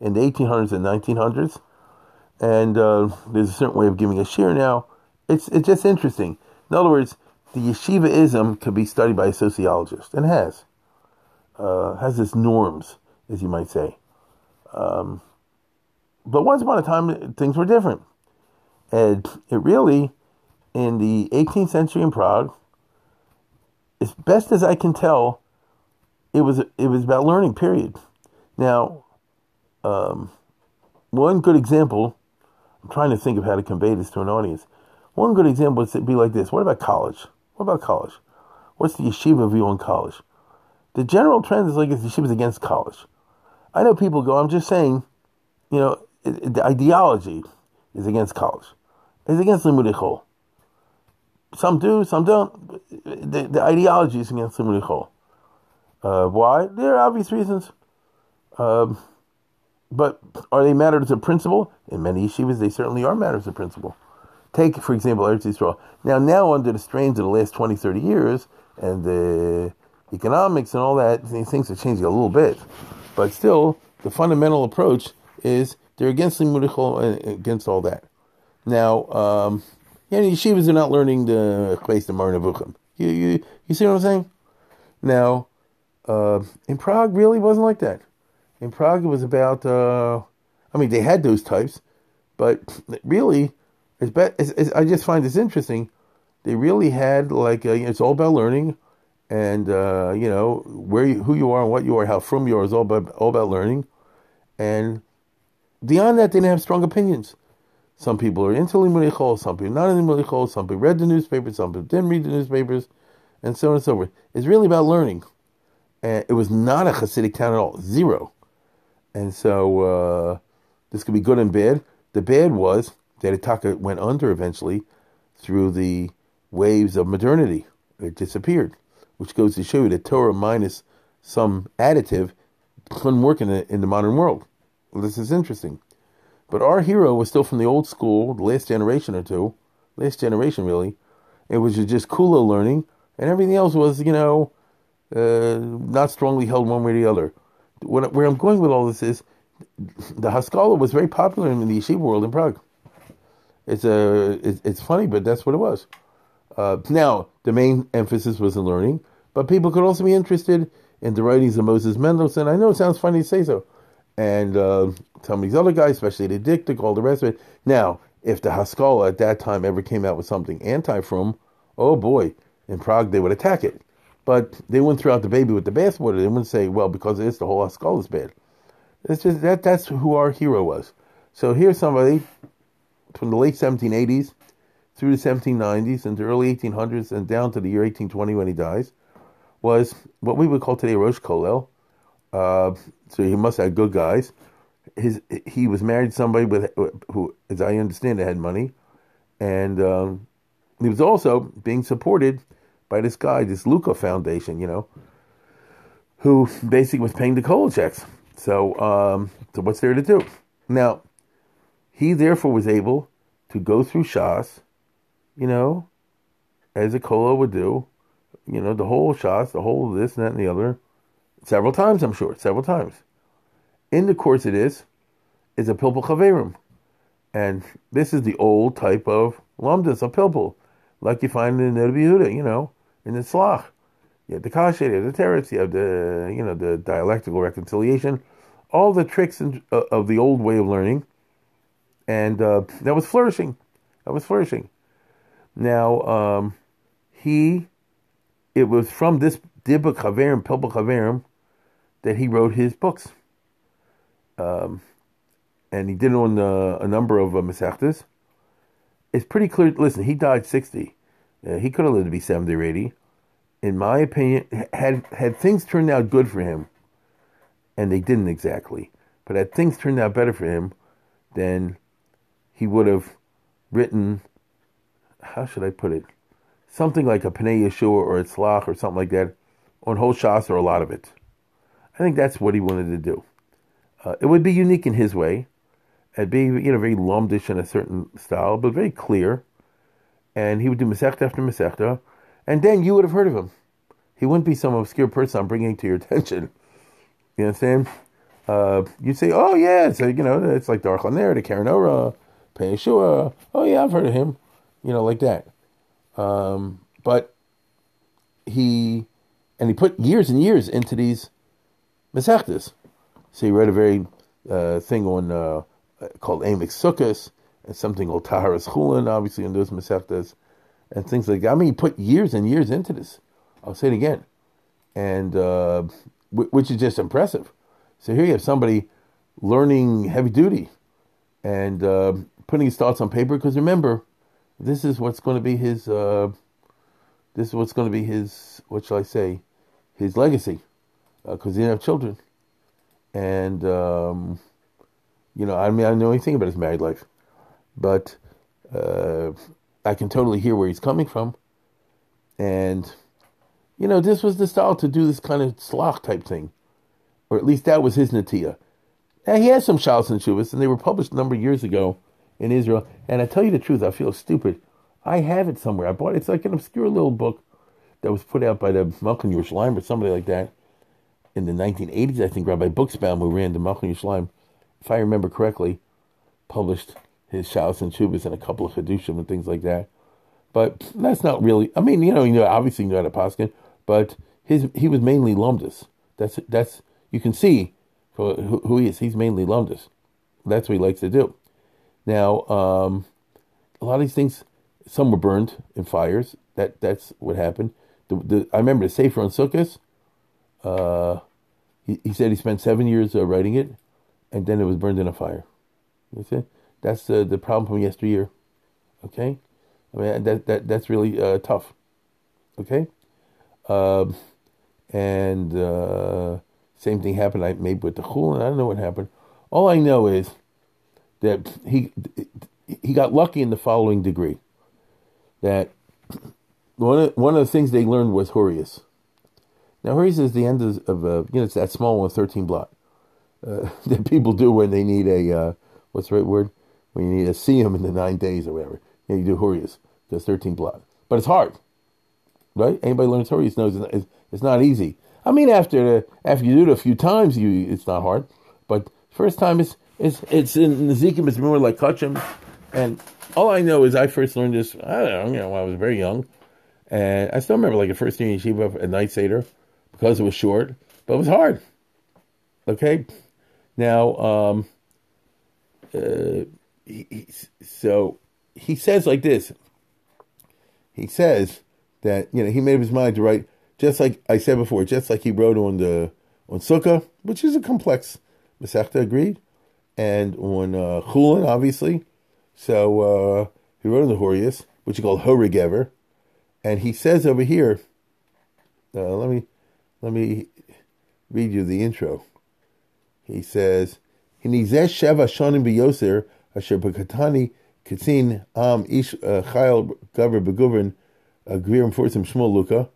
in the 1800s and 1900s, and uh, there's a certain way of giving a shiur now. It's it's just interesting. In other words, the yeshivaism could be studied by a sociologist, and has uh, has its norms, as you might say. Um, but once upon a time, things were different. And it really, in the 18th century in Prague, as best as I can tell, it was it was about learning. Period. Now, um, one good example. I'm trying to think of how to convey this to an audience. One good example would be like this: What about college? What about college? What's the yeshiva view on college? The general trend is like the yeshiva is against college. I know people go. I'm just saying, you know, the ideology is against college. It's against limud chol. Some do, some don't. The, the ideology is against limud chol. Uh, why? There are obvious reasons. Um, but are they matters of principle? In many yeshivas, they certainly are matters of principle. Take, for example, Eretz Yisrael. Now, now under the strains of the last 20, 30 years, and the economics and all that, things are changing a little bit. But still, the fundamental approach is they're against the and against all that. Now, um, yeah, yeshivas are not learning the Chveis Demar Nevuchim. You, you, you see what I'm saying? Now, uh, in Prague, really wasn't like that. In Prague, it was about, uh, I mean, they had those types, but really, it's, be- it's, it's I just find this interesting. They really had, like, uh, it's all about learning, and, uh, you know, where you, who you are and what you are, how from you are is all about, all about learning. And beyond that, they didn't have strong opinions. Some people are into Limud Chol, some people not into Limud Chol, some people read the newspapers, some people didn't read the newspapers, and so on and so forth. It's really about learning. And it was not a Hasidic town at all, zero. And so uh, this could be good and bad. The bad was that Itaka went under eventually through the waves of modernity. It disappeared, which goes to show you that Torah minus some additive couldn't work in the, in the modern world. This is interesting. But our hero was still from the old school, the last generation or two, last generation really. It was just Kula learning, and everything else was, you know, uh, not strongly held one way or the other. What, where I'm going with all this is, the Haskalah was very popular in the yeshiva world in Prague. It's a, it's, it's funny, but that's what it was. Uh, now, the main emphasis was in learning, but people could also be interested in the writings of Moses Mendelssohn. I know it sounds funny to say so, and uh, some of these other guys, especially the Diktik, all the rest of it. Now, if the Haskalah at that time ever came out with something anti-frum, oh boy, in Prague they would attack it. But they wouldn't throw out the baby with the bathwater. They wouldn't say, well, because of this, the whole Haskalah is bad. It's just that that's who our hero was. So here's somebody from the late 1780s through the 1790s and the early 1800s and down to the year 1820 when he dies, was what we would call today Rosh Kollel. Uh, so he must have good guys. His he was married to somebody with who, as I understand, it had money, and um, he was also being supported by this guy, this Luca Foundation, you know, who basically was paying the kollel checks. So, um, so what's there to do? Now, he therefore was able to go through Shas, you know, as a kollel would do, you know, the whole Shas, the whole of this and that and the other, several times, I'm sure, several times. In the course it is is a Pilpul Chaverim. And this is the old type of lumdus, a Pilpul, like you find in the Yehuda, you know, in the Tzlach. You have the Kasher, you have the Teretz, you have the, you know, the dialectical reconciliation, all the tricks in, uh, of the old way of learning. And uh, that was flourishing. That was flourishing. Now, um, he, it was from this Dibba Chaverim, Pilpul Chaverim, that he wrote his books. Um, and he did it on uh, a number of uh, Masechtas. It's pretty clear. Listen, he died 60. Uh, he could have lived to be 70 or 80. In my opinion, had had things turned out good for him, and they didn't exactly, but had things turned out better for him, then he would have written, how should I put it, something like a Pnei Yeshua or a Tzlach or something like that, on whole Shas or a lot of it. I think that's what he wanted to do. Uh, it would be unique in his way. It'd be, you know, very lumdish in a certain style, but very clear. And he would do Masechta after Masechta, and then you would have heard of him. He wouldn't be some obscure person I'm bringing to your attention. You know what I'm saying? Uh, you'd say, oh, yeah, so, you know, it's like Darch there, the Karen Ora, Yeshua. Oh, yeah, I've heard of him. You know, like that. Um, but he, and he put years and years into these Masechtas. So he read a very uh, thing on uh, called Emek Sukkos and something called Taharas Chulin, obviously in those Masechtas, and things like that. I mean, he put years and years into this. I'll say it again, and uh, w- which is just impressive. So here you have somebody learning heavy duty and uh, putting his thoughts on paper. Because remember, this is what's going to be his. Uh, this is what's going to be his. What shall I say? His legacy, because he didn't have children and um, you know, I mean, I don't know anything about his married life, but uh, I can totally hear where he's coming from, and you know, this was the style to do this kind of Tzlach type thing, or at least that was his natia. Now he has some shouts and shuvas, and they were published a number of years ago in Israel. And I tell you the truth, I feel stupid. I have it somewhere. I bought it. It's like an obscure little book that was put out by the Machon Yerushalayim or somebody like that in the 1980s, I think Rabbi Buxbaum, who ran the Machon Yerushalayim, if I remember correctly, published his Shalos and Shubas and a couple of Hadushim and things like that. But that's not really. I mean, you know, you know, obviously you know how to Paskin, but his he was mainly Lumdus. That's that's you can see who, who he is. He's mainly Lumdus. That's what he likes to do. Now, um, a lot of these things, some were burned in fires. That that's what happened. The, the I remember the Sefer on Sukkot uh, he, he said he spent seven years uh, writing it, and then it was burned in a fire. That's the the problem from yesteryear. Okay, I mean that that that's really uh, tough. Okay, um, and uh, same thing happened. I maybe with the chulin. I don't know what happened. All I know is that he he got lucky in the following degree. That one of, one of the things they learned was Horius. Now, Horias is the end of, of uh, you know, it's that small one, 13 blot uh, that people do when they need a, uh, what's the right word? When you need a siyum in the nine days or whatever. You, you do Horias, just 13 blot. But it's hard, right? Anybody learns Horias knows it's, it's not easy. I mean, after after you do it a few times, you it's not hard. But first time, it's, it's, it's in the Zikim, it's more like Kachim. And all I know is I first learned this, I don't know, you know, when I was very young. And I still remember like the first year in Yeshiva at night Seder because it was short, but it was hard. Okay, now um, uh, he, he, so he says like this. He says that you know he made up his mind to write just like I said before, just like he wrote on the on Sukkah, which is a complex Masechta, agreed, and on uh, Chulin, obviously. So uh, he wrote on the Horius, which he called Horigever, and he says over here. Uh, let me let me read you the intro. He says, "Hinizesh sheva shonim biyoser asher b'katani katzin am ish uh, chayil gaver beguvern uh, gvirim forsim shmuel luka."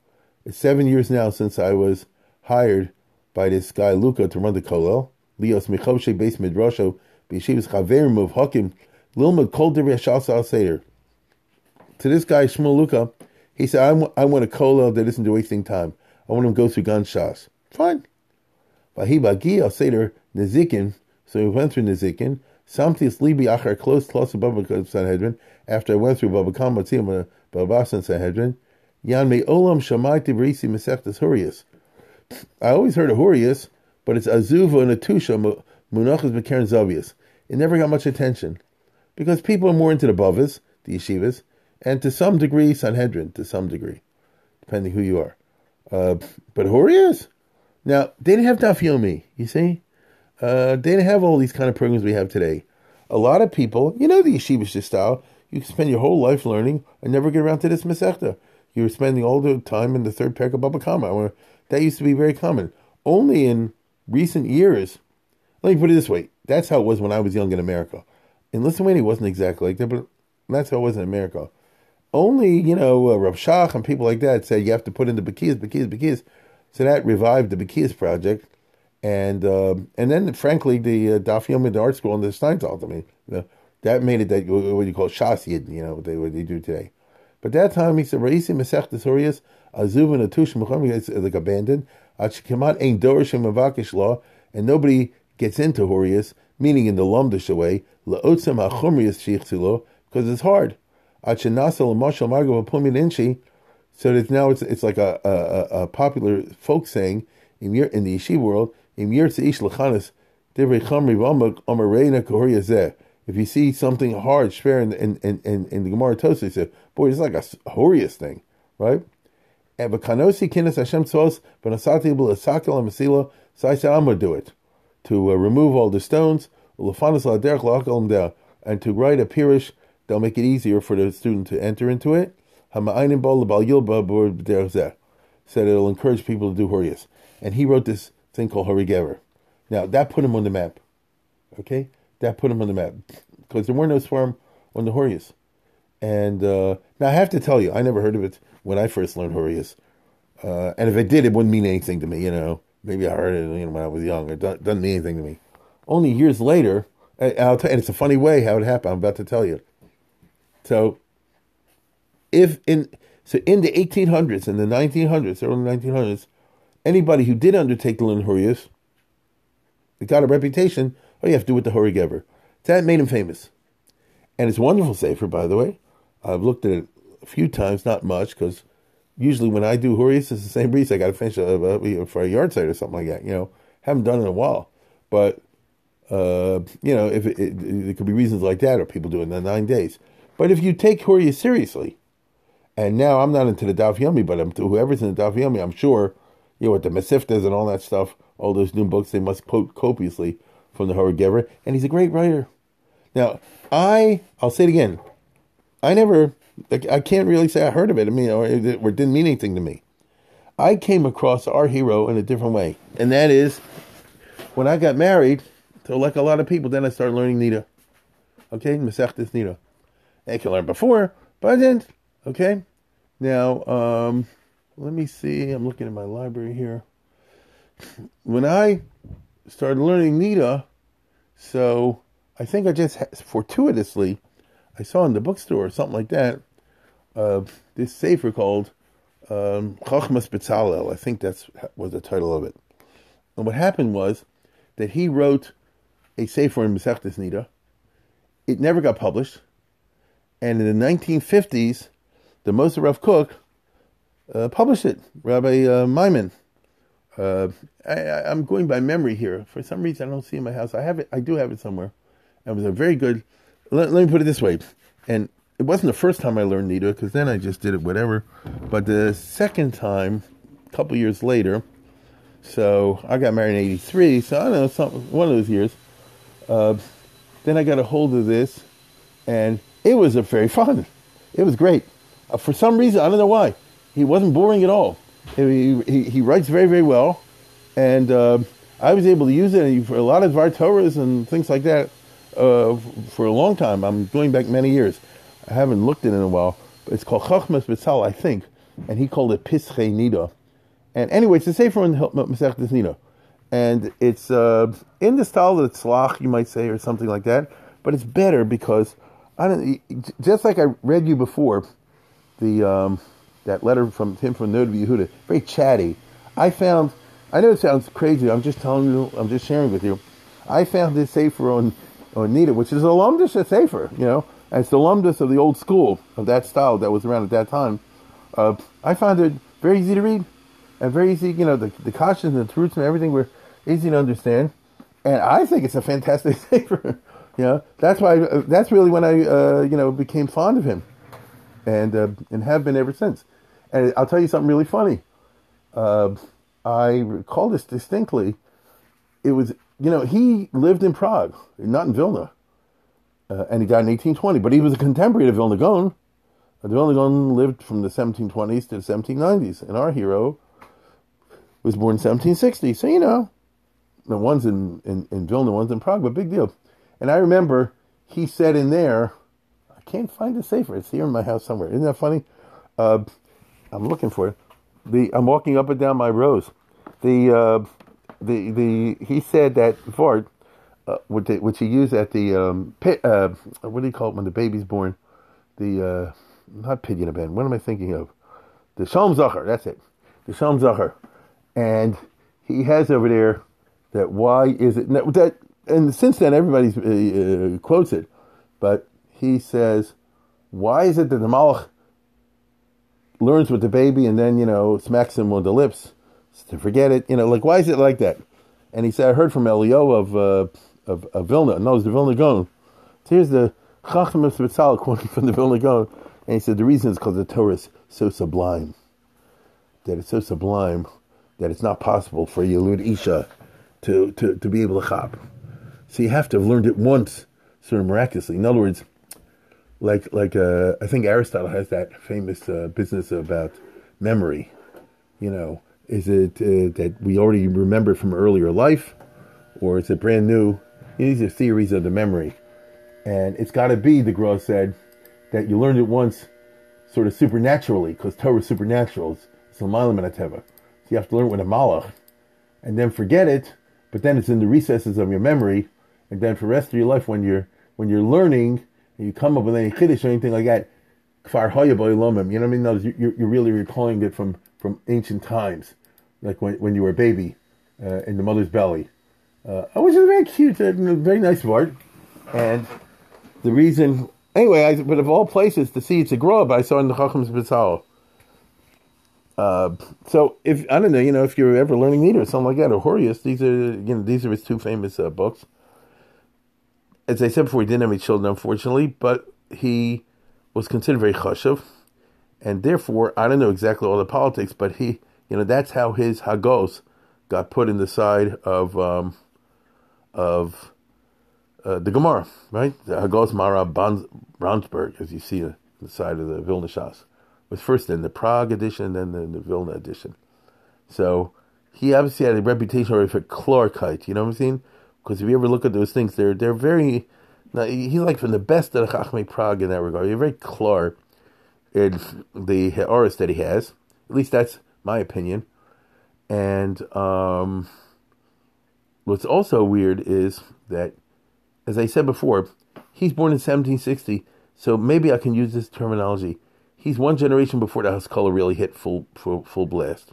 It's seven years now since I was hired by this guy Luca to run the kollel. Lios Michovshe Beis Midrasho B'Yeshivas Chaverim of Hakim Lilmud Kol Divrei Shal Seder. To this guy Shmuel Luca, he said, I want a kollel that isn't wasting time. I want him to go through gunshots. Fine. Vahibagi al Seder Nezikin. So he went through Nezikin. Samtis Libi Achar close close above Sanhedrin. After I went through Baba Kama Tzim Babas and Sanhedrin. Yan me olam shamai tibrisi mesechtes hurias. I always heard of hurias, but it's azuva and atusha munachas bekeren zavias. It never got much attention because people are more into the bavas, the yeshivas, and to some degree Sanhedrin, to some degree, depending who you are. Uh, but hurias, now they didn't have Dafyomi. You see, uh, they didn't have all these kind of programs we have today. A lot of people, you know, the yeshivish style. You can spend your whole life learning and never get around to this mesechta you were spending all the time in the third parak of Baba Kama. That used to be very common. Only in recent years, let me put it this way: that's how it was when I was young in America. In Lithuania, it wasn't exactly like that, but that's how it was in America. Only you know uh, Rav Shach and people like that said you have to put in the Bekiyas, Bekiyas, Bekiyas. So that revived the Bekiyas project, and uh, and then frankly the uh, Daf Yomi, ArtScroll, and the Steinsaltz. I mean, you know, that made it that what you call Shas Yidden, you know what they what they do today. But that time he said, Raisi Mesech Tesorias, Azuv and Atush Muhammad is like abandoned. Achikamat ain't Dorishim Mavakish law, and nobody gets into Horias, meaning in the Lumdish way, La'otzem HaChumrias Shichtzilo, because it's hard. Achinasa Lamashal Margo Pumit Inchi, so that now it's it's like a, a, a popular folk saying in, in the yeshiva world, Yirtze Ish if you see something hard, shver in, in, in, in the Gemara Tosa, you say, boy, it's like a horiest thing, right? And I said, I'm going to do it to uh, remove all the stones, and to write a pirish. They'll make it easier for the student to enter into it. Said it'll encourage people to do horias, and he wrote this thing called Horigever. Now that put him on the map. Okay, that put him on the map because there were no swarm on the Horias. And uh, now I have to tell you, I never heard of it when I first learned Horias. Uh, and if it did, it wouldn't mean anything to me. You know, maybe I heard it you know, when I was young. It doesn't, mean anything to me. Only years later, I'll and it's a funny way how it happened. I'm about to tell you. So, if in so in the 1800s and the 1900s, early 1900s, anybody who did undertake the Horias, it got a reputation Oh, you have to do with the Hori Gever. That made him famous. And it's wonderful sefer, by the way. I've looked at it a few times, not much, because usually when I do Horias, it's the same breeze. I got to finish a, for a yahrzeit or something like that. You know, haven't done it in a while. But, uh, you know, if it, it, it, could be reasons like that, or people do it in nine days. But if you take Horias seriously, and now I'm not into the Daf Yomi, but I'm to whoever's in the Daf Yomi, I'm sure, you know, with the Mesivtas and all that stuff, all those new books, they must quote copiously from the Hora Gever, and he's a great writer. Now, I I'll say it again. I never I can't really say I heard of it. I mean, or it, or it didn't mean anything to me. I came across our hero in a different way, and that is when I got married. So, like a lot of people, then I started learning Nida. Okay, Masechtas Nida. I can learn before, but I didn't. Okay, now um, let me see. I'm looking at my library here. When I started learning Nida, so I think I just fortuitously, I saw in the bookstore or something like that, uh, this sefer called um, Chachmas. I think that's was the title of it. And what happened was that he wrote a sefer in Masechtas Nida. It never got published, and in the 1950s, the Mossad Rav Kook uh, published it. Rabbi uh, Maimon uh, I, am going by memory here. For some reason, I don't see in my house. I have it. I do have it somewhere. It was a very good. Let, let me put it this way, and it wasn't the first time I learned Nida because then I just did it whatever. But the second time, a couple years later, so I got married in '83. So I don't know some one of those years. Uh, then I got a hold of this, and it was a very fun. It was great. Uh, for some reason, I don't know why, he wasn't boring at all. He, he, he writes very, very well. And uh, I was able to use it for a lot of Vartoras and things like that uh, for a long time. I'm going back many years. I haven't looked at it in a while. But it's called Chachmas Betzal, I think. And he called it Pische Nida. And anyway, it's the Sefer in Masechtas Nida. and it's uh, in the style of the tzlach, you might say, or something like that. But it's better because I don't. Just like I read you before, the um, that letter from him from Nod Yehuda, very chatty. I found. I know it sounds crazy. I'm just telling you. I'm just sharing with you. I found this sefer on on Nida, which is a lumdus a sefer. You know, it's the lumdus of the old school of that style that was around at that time. Uh, I found it very easy to read and very easy. You know, the the cautions and the roots and everything were easy to understand, and I think it's a fantastic sefer. You know, that's why. Uh, that's really when I uh, you know became fond of him, and uh, and have been ever since. And I'll tell you something really funny. Uh, I recall this distinctly. It was you know he lived in Prague, not in Vilna, uh, and he died in 1820. But he was a contemporary of Vilna Gaon. Vilna Gaon lived from the 1720s to the 1790s, and our hero was born in 1760. So you know the one's in, in, in Vilna, one's in Prague, but big deal. And I remember he said in there, I can't find the sefer. It's here in my house somewhere. Isn't that funny? Uh, I'm looking for it. The I'm walking up and down my rows. The uh, the the he said that Vart, uh, which, he used at the um, pit, uh, what do you call it when the baby's born? The uh, not pidyon ben. What am I thinking of? The Shalom Zachar. That's it. The Shalom Zachar, and he has over there that why is it that and since then everybody uh, uh, quotes it, but he says, why is it that the Malach learns with the baby and then you know smacks him on the lips to forget it? You know, like why is it like that? And he said, I heard from Elio of uh, of, of Vilna, no, it's the Vilna Gaon. So here's the Chacham of Spitzal quoting from the Vilna Gaon, and he said the reason is because the Torah is so sublime, that it's so sublime that it's not possible for Yelud Isha to, to, to be able to chop. So you have to have learned it once, sort of miraculously. In other words, like like uh, I think Aristotle has that famous uh, business about memory. You know, is it uh, that we already remember from earlier life, or is it brand new? These are theories of the memory, and it's got to be the Gra said that you learned it once, sort of supernaturally, because Torah is supernatural. So you have to learn it with a malach, and then forget it, but then it's in the recesses of your memory, and then for the rest of your life, when you're when you're learning and you come up with any chiddush or anything like that, kfar hoya you know what I mean? No, you're, you're really recalling it from from ancient times, like when when you were a baby uh, in the mother's belly. Uh, which is very cute, uh, very nice word, and the reason anyway, I, but of all places to see it's a grub, I saw in the Chachams B'Tzal. Uh, so if I don't know, you know, if you're ever learning Nida or something like that, or Horus, these are you know these are his two famous uh, books. As I said before, he didn't have any children, unfortunately, but he was considered very chashuv, and therefore I don't know exactly all the politics, but he, you know, that's how his hagos got put in the side of um, of uh, the Gemara, right? The Hagos Mara Brownsburg, as you see on the side of the Vilna Shas was first in the Prague edition, then the, the Vilna edition. So he obviously had a reputation already for klarkeit, you know what I'm saying? Because if you ever look at those things, they're they're very. Now, he's like from the best of Chachmei Prague in that regard. You're very klar in the Horace that he has. At least that's my opinion. And um, what's also weird is that, as I said before, he's born in 1760, so maybe I can use this terminology he's one generation before the Haskalah really hit full, full, full blast.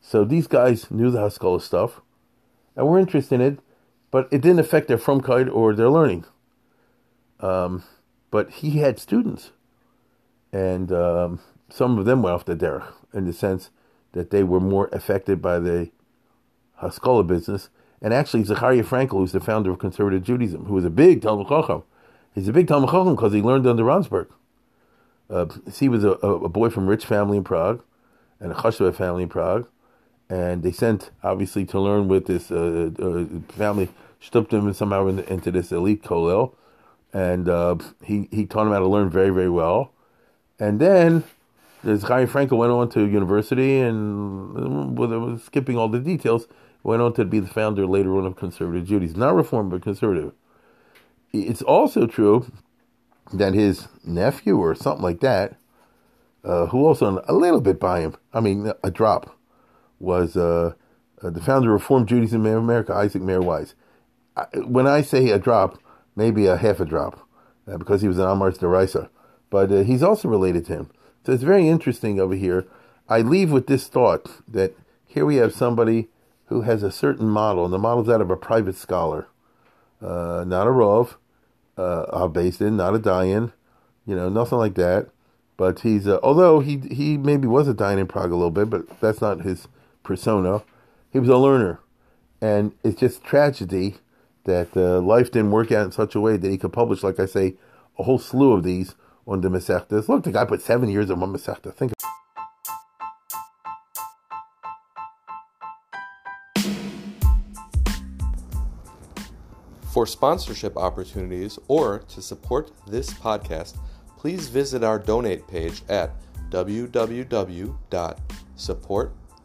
So these guys knew the Haskalah stuff and were interested in it, but it didn't affect their frumkeit or their learning. Um, but he had students, and um, some of them went off the derech in the sense that they were more affected by the Haskalah business. And actually, Zachariah Frankel, who's the founder of conservative Judaism, who was a big Talmid Chacham, he's a big Talmid Chacham because he learned under Ransburg. Uh, he was a, a, boy from rich family in Prague, and a Chashva family in Prague, and they sent obviously to learn with this uh, uh, family, stooped him somehow in, into this elite kollel, and uh, he he taught him how to learn very very well, and then. This guy Frankel went on to university and, with skipping all the details, went on to be the founder later on of conservative Judaism. Not reform, but conservative. It's also true that his nephew or something like that, uh, who also a little bit by him, I mean, a drop, was uh, uh, the founder of Reformed Judaism in America, Isaac Mayer Wise. I, when I say a drop, maybe a half a drop, uh, because he was an Amar's Deraisa, but uh, he's also related to him. So it's very interesting over here. I leave with this thought that here we have somebody who has a certain model, and the model is that of a private scholar, uh, not a Rov, uh, based in, not a Dayan, you know, nothing like that. But he's, uh, although he he maybe was a Dayan in Prague a little bit, but that's not his persona. He was a learner, and it's just tragedy that uh, life didn't work out in such a way that he could publish, like I say, a whole slew of these on the Masechtas. Look, the guy put seven years on one Masechta. Think. For sponsorship opportunities or to support this podcast, please visit our donate page at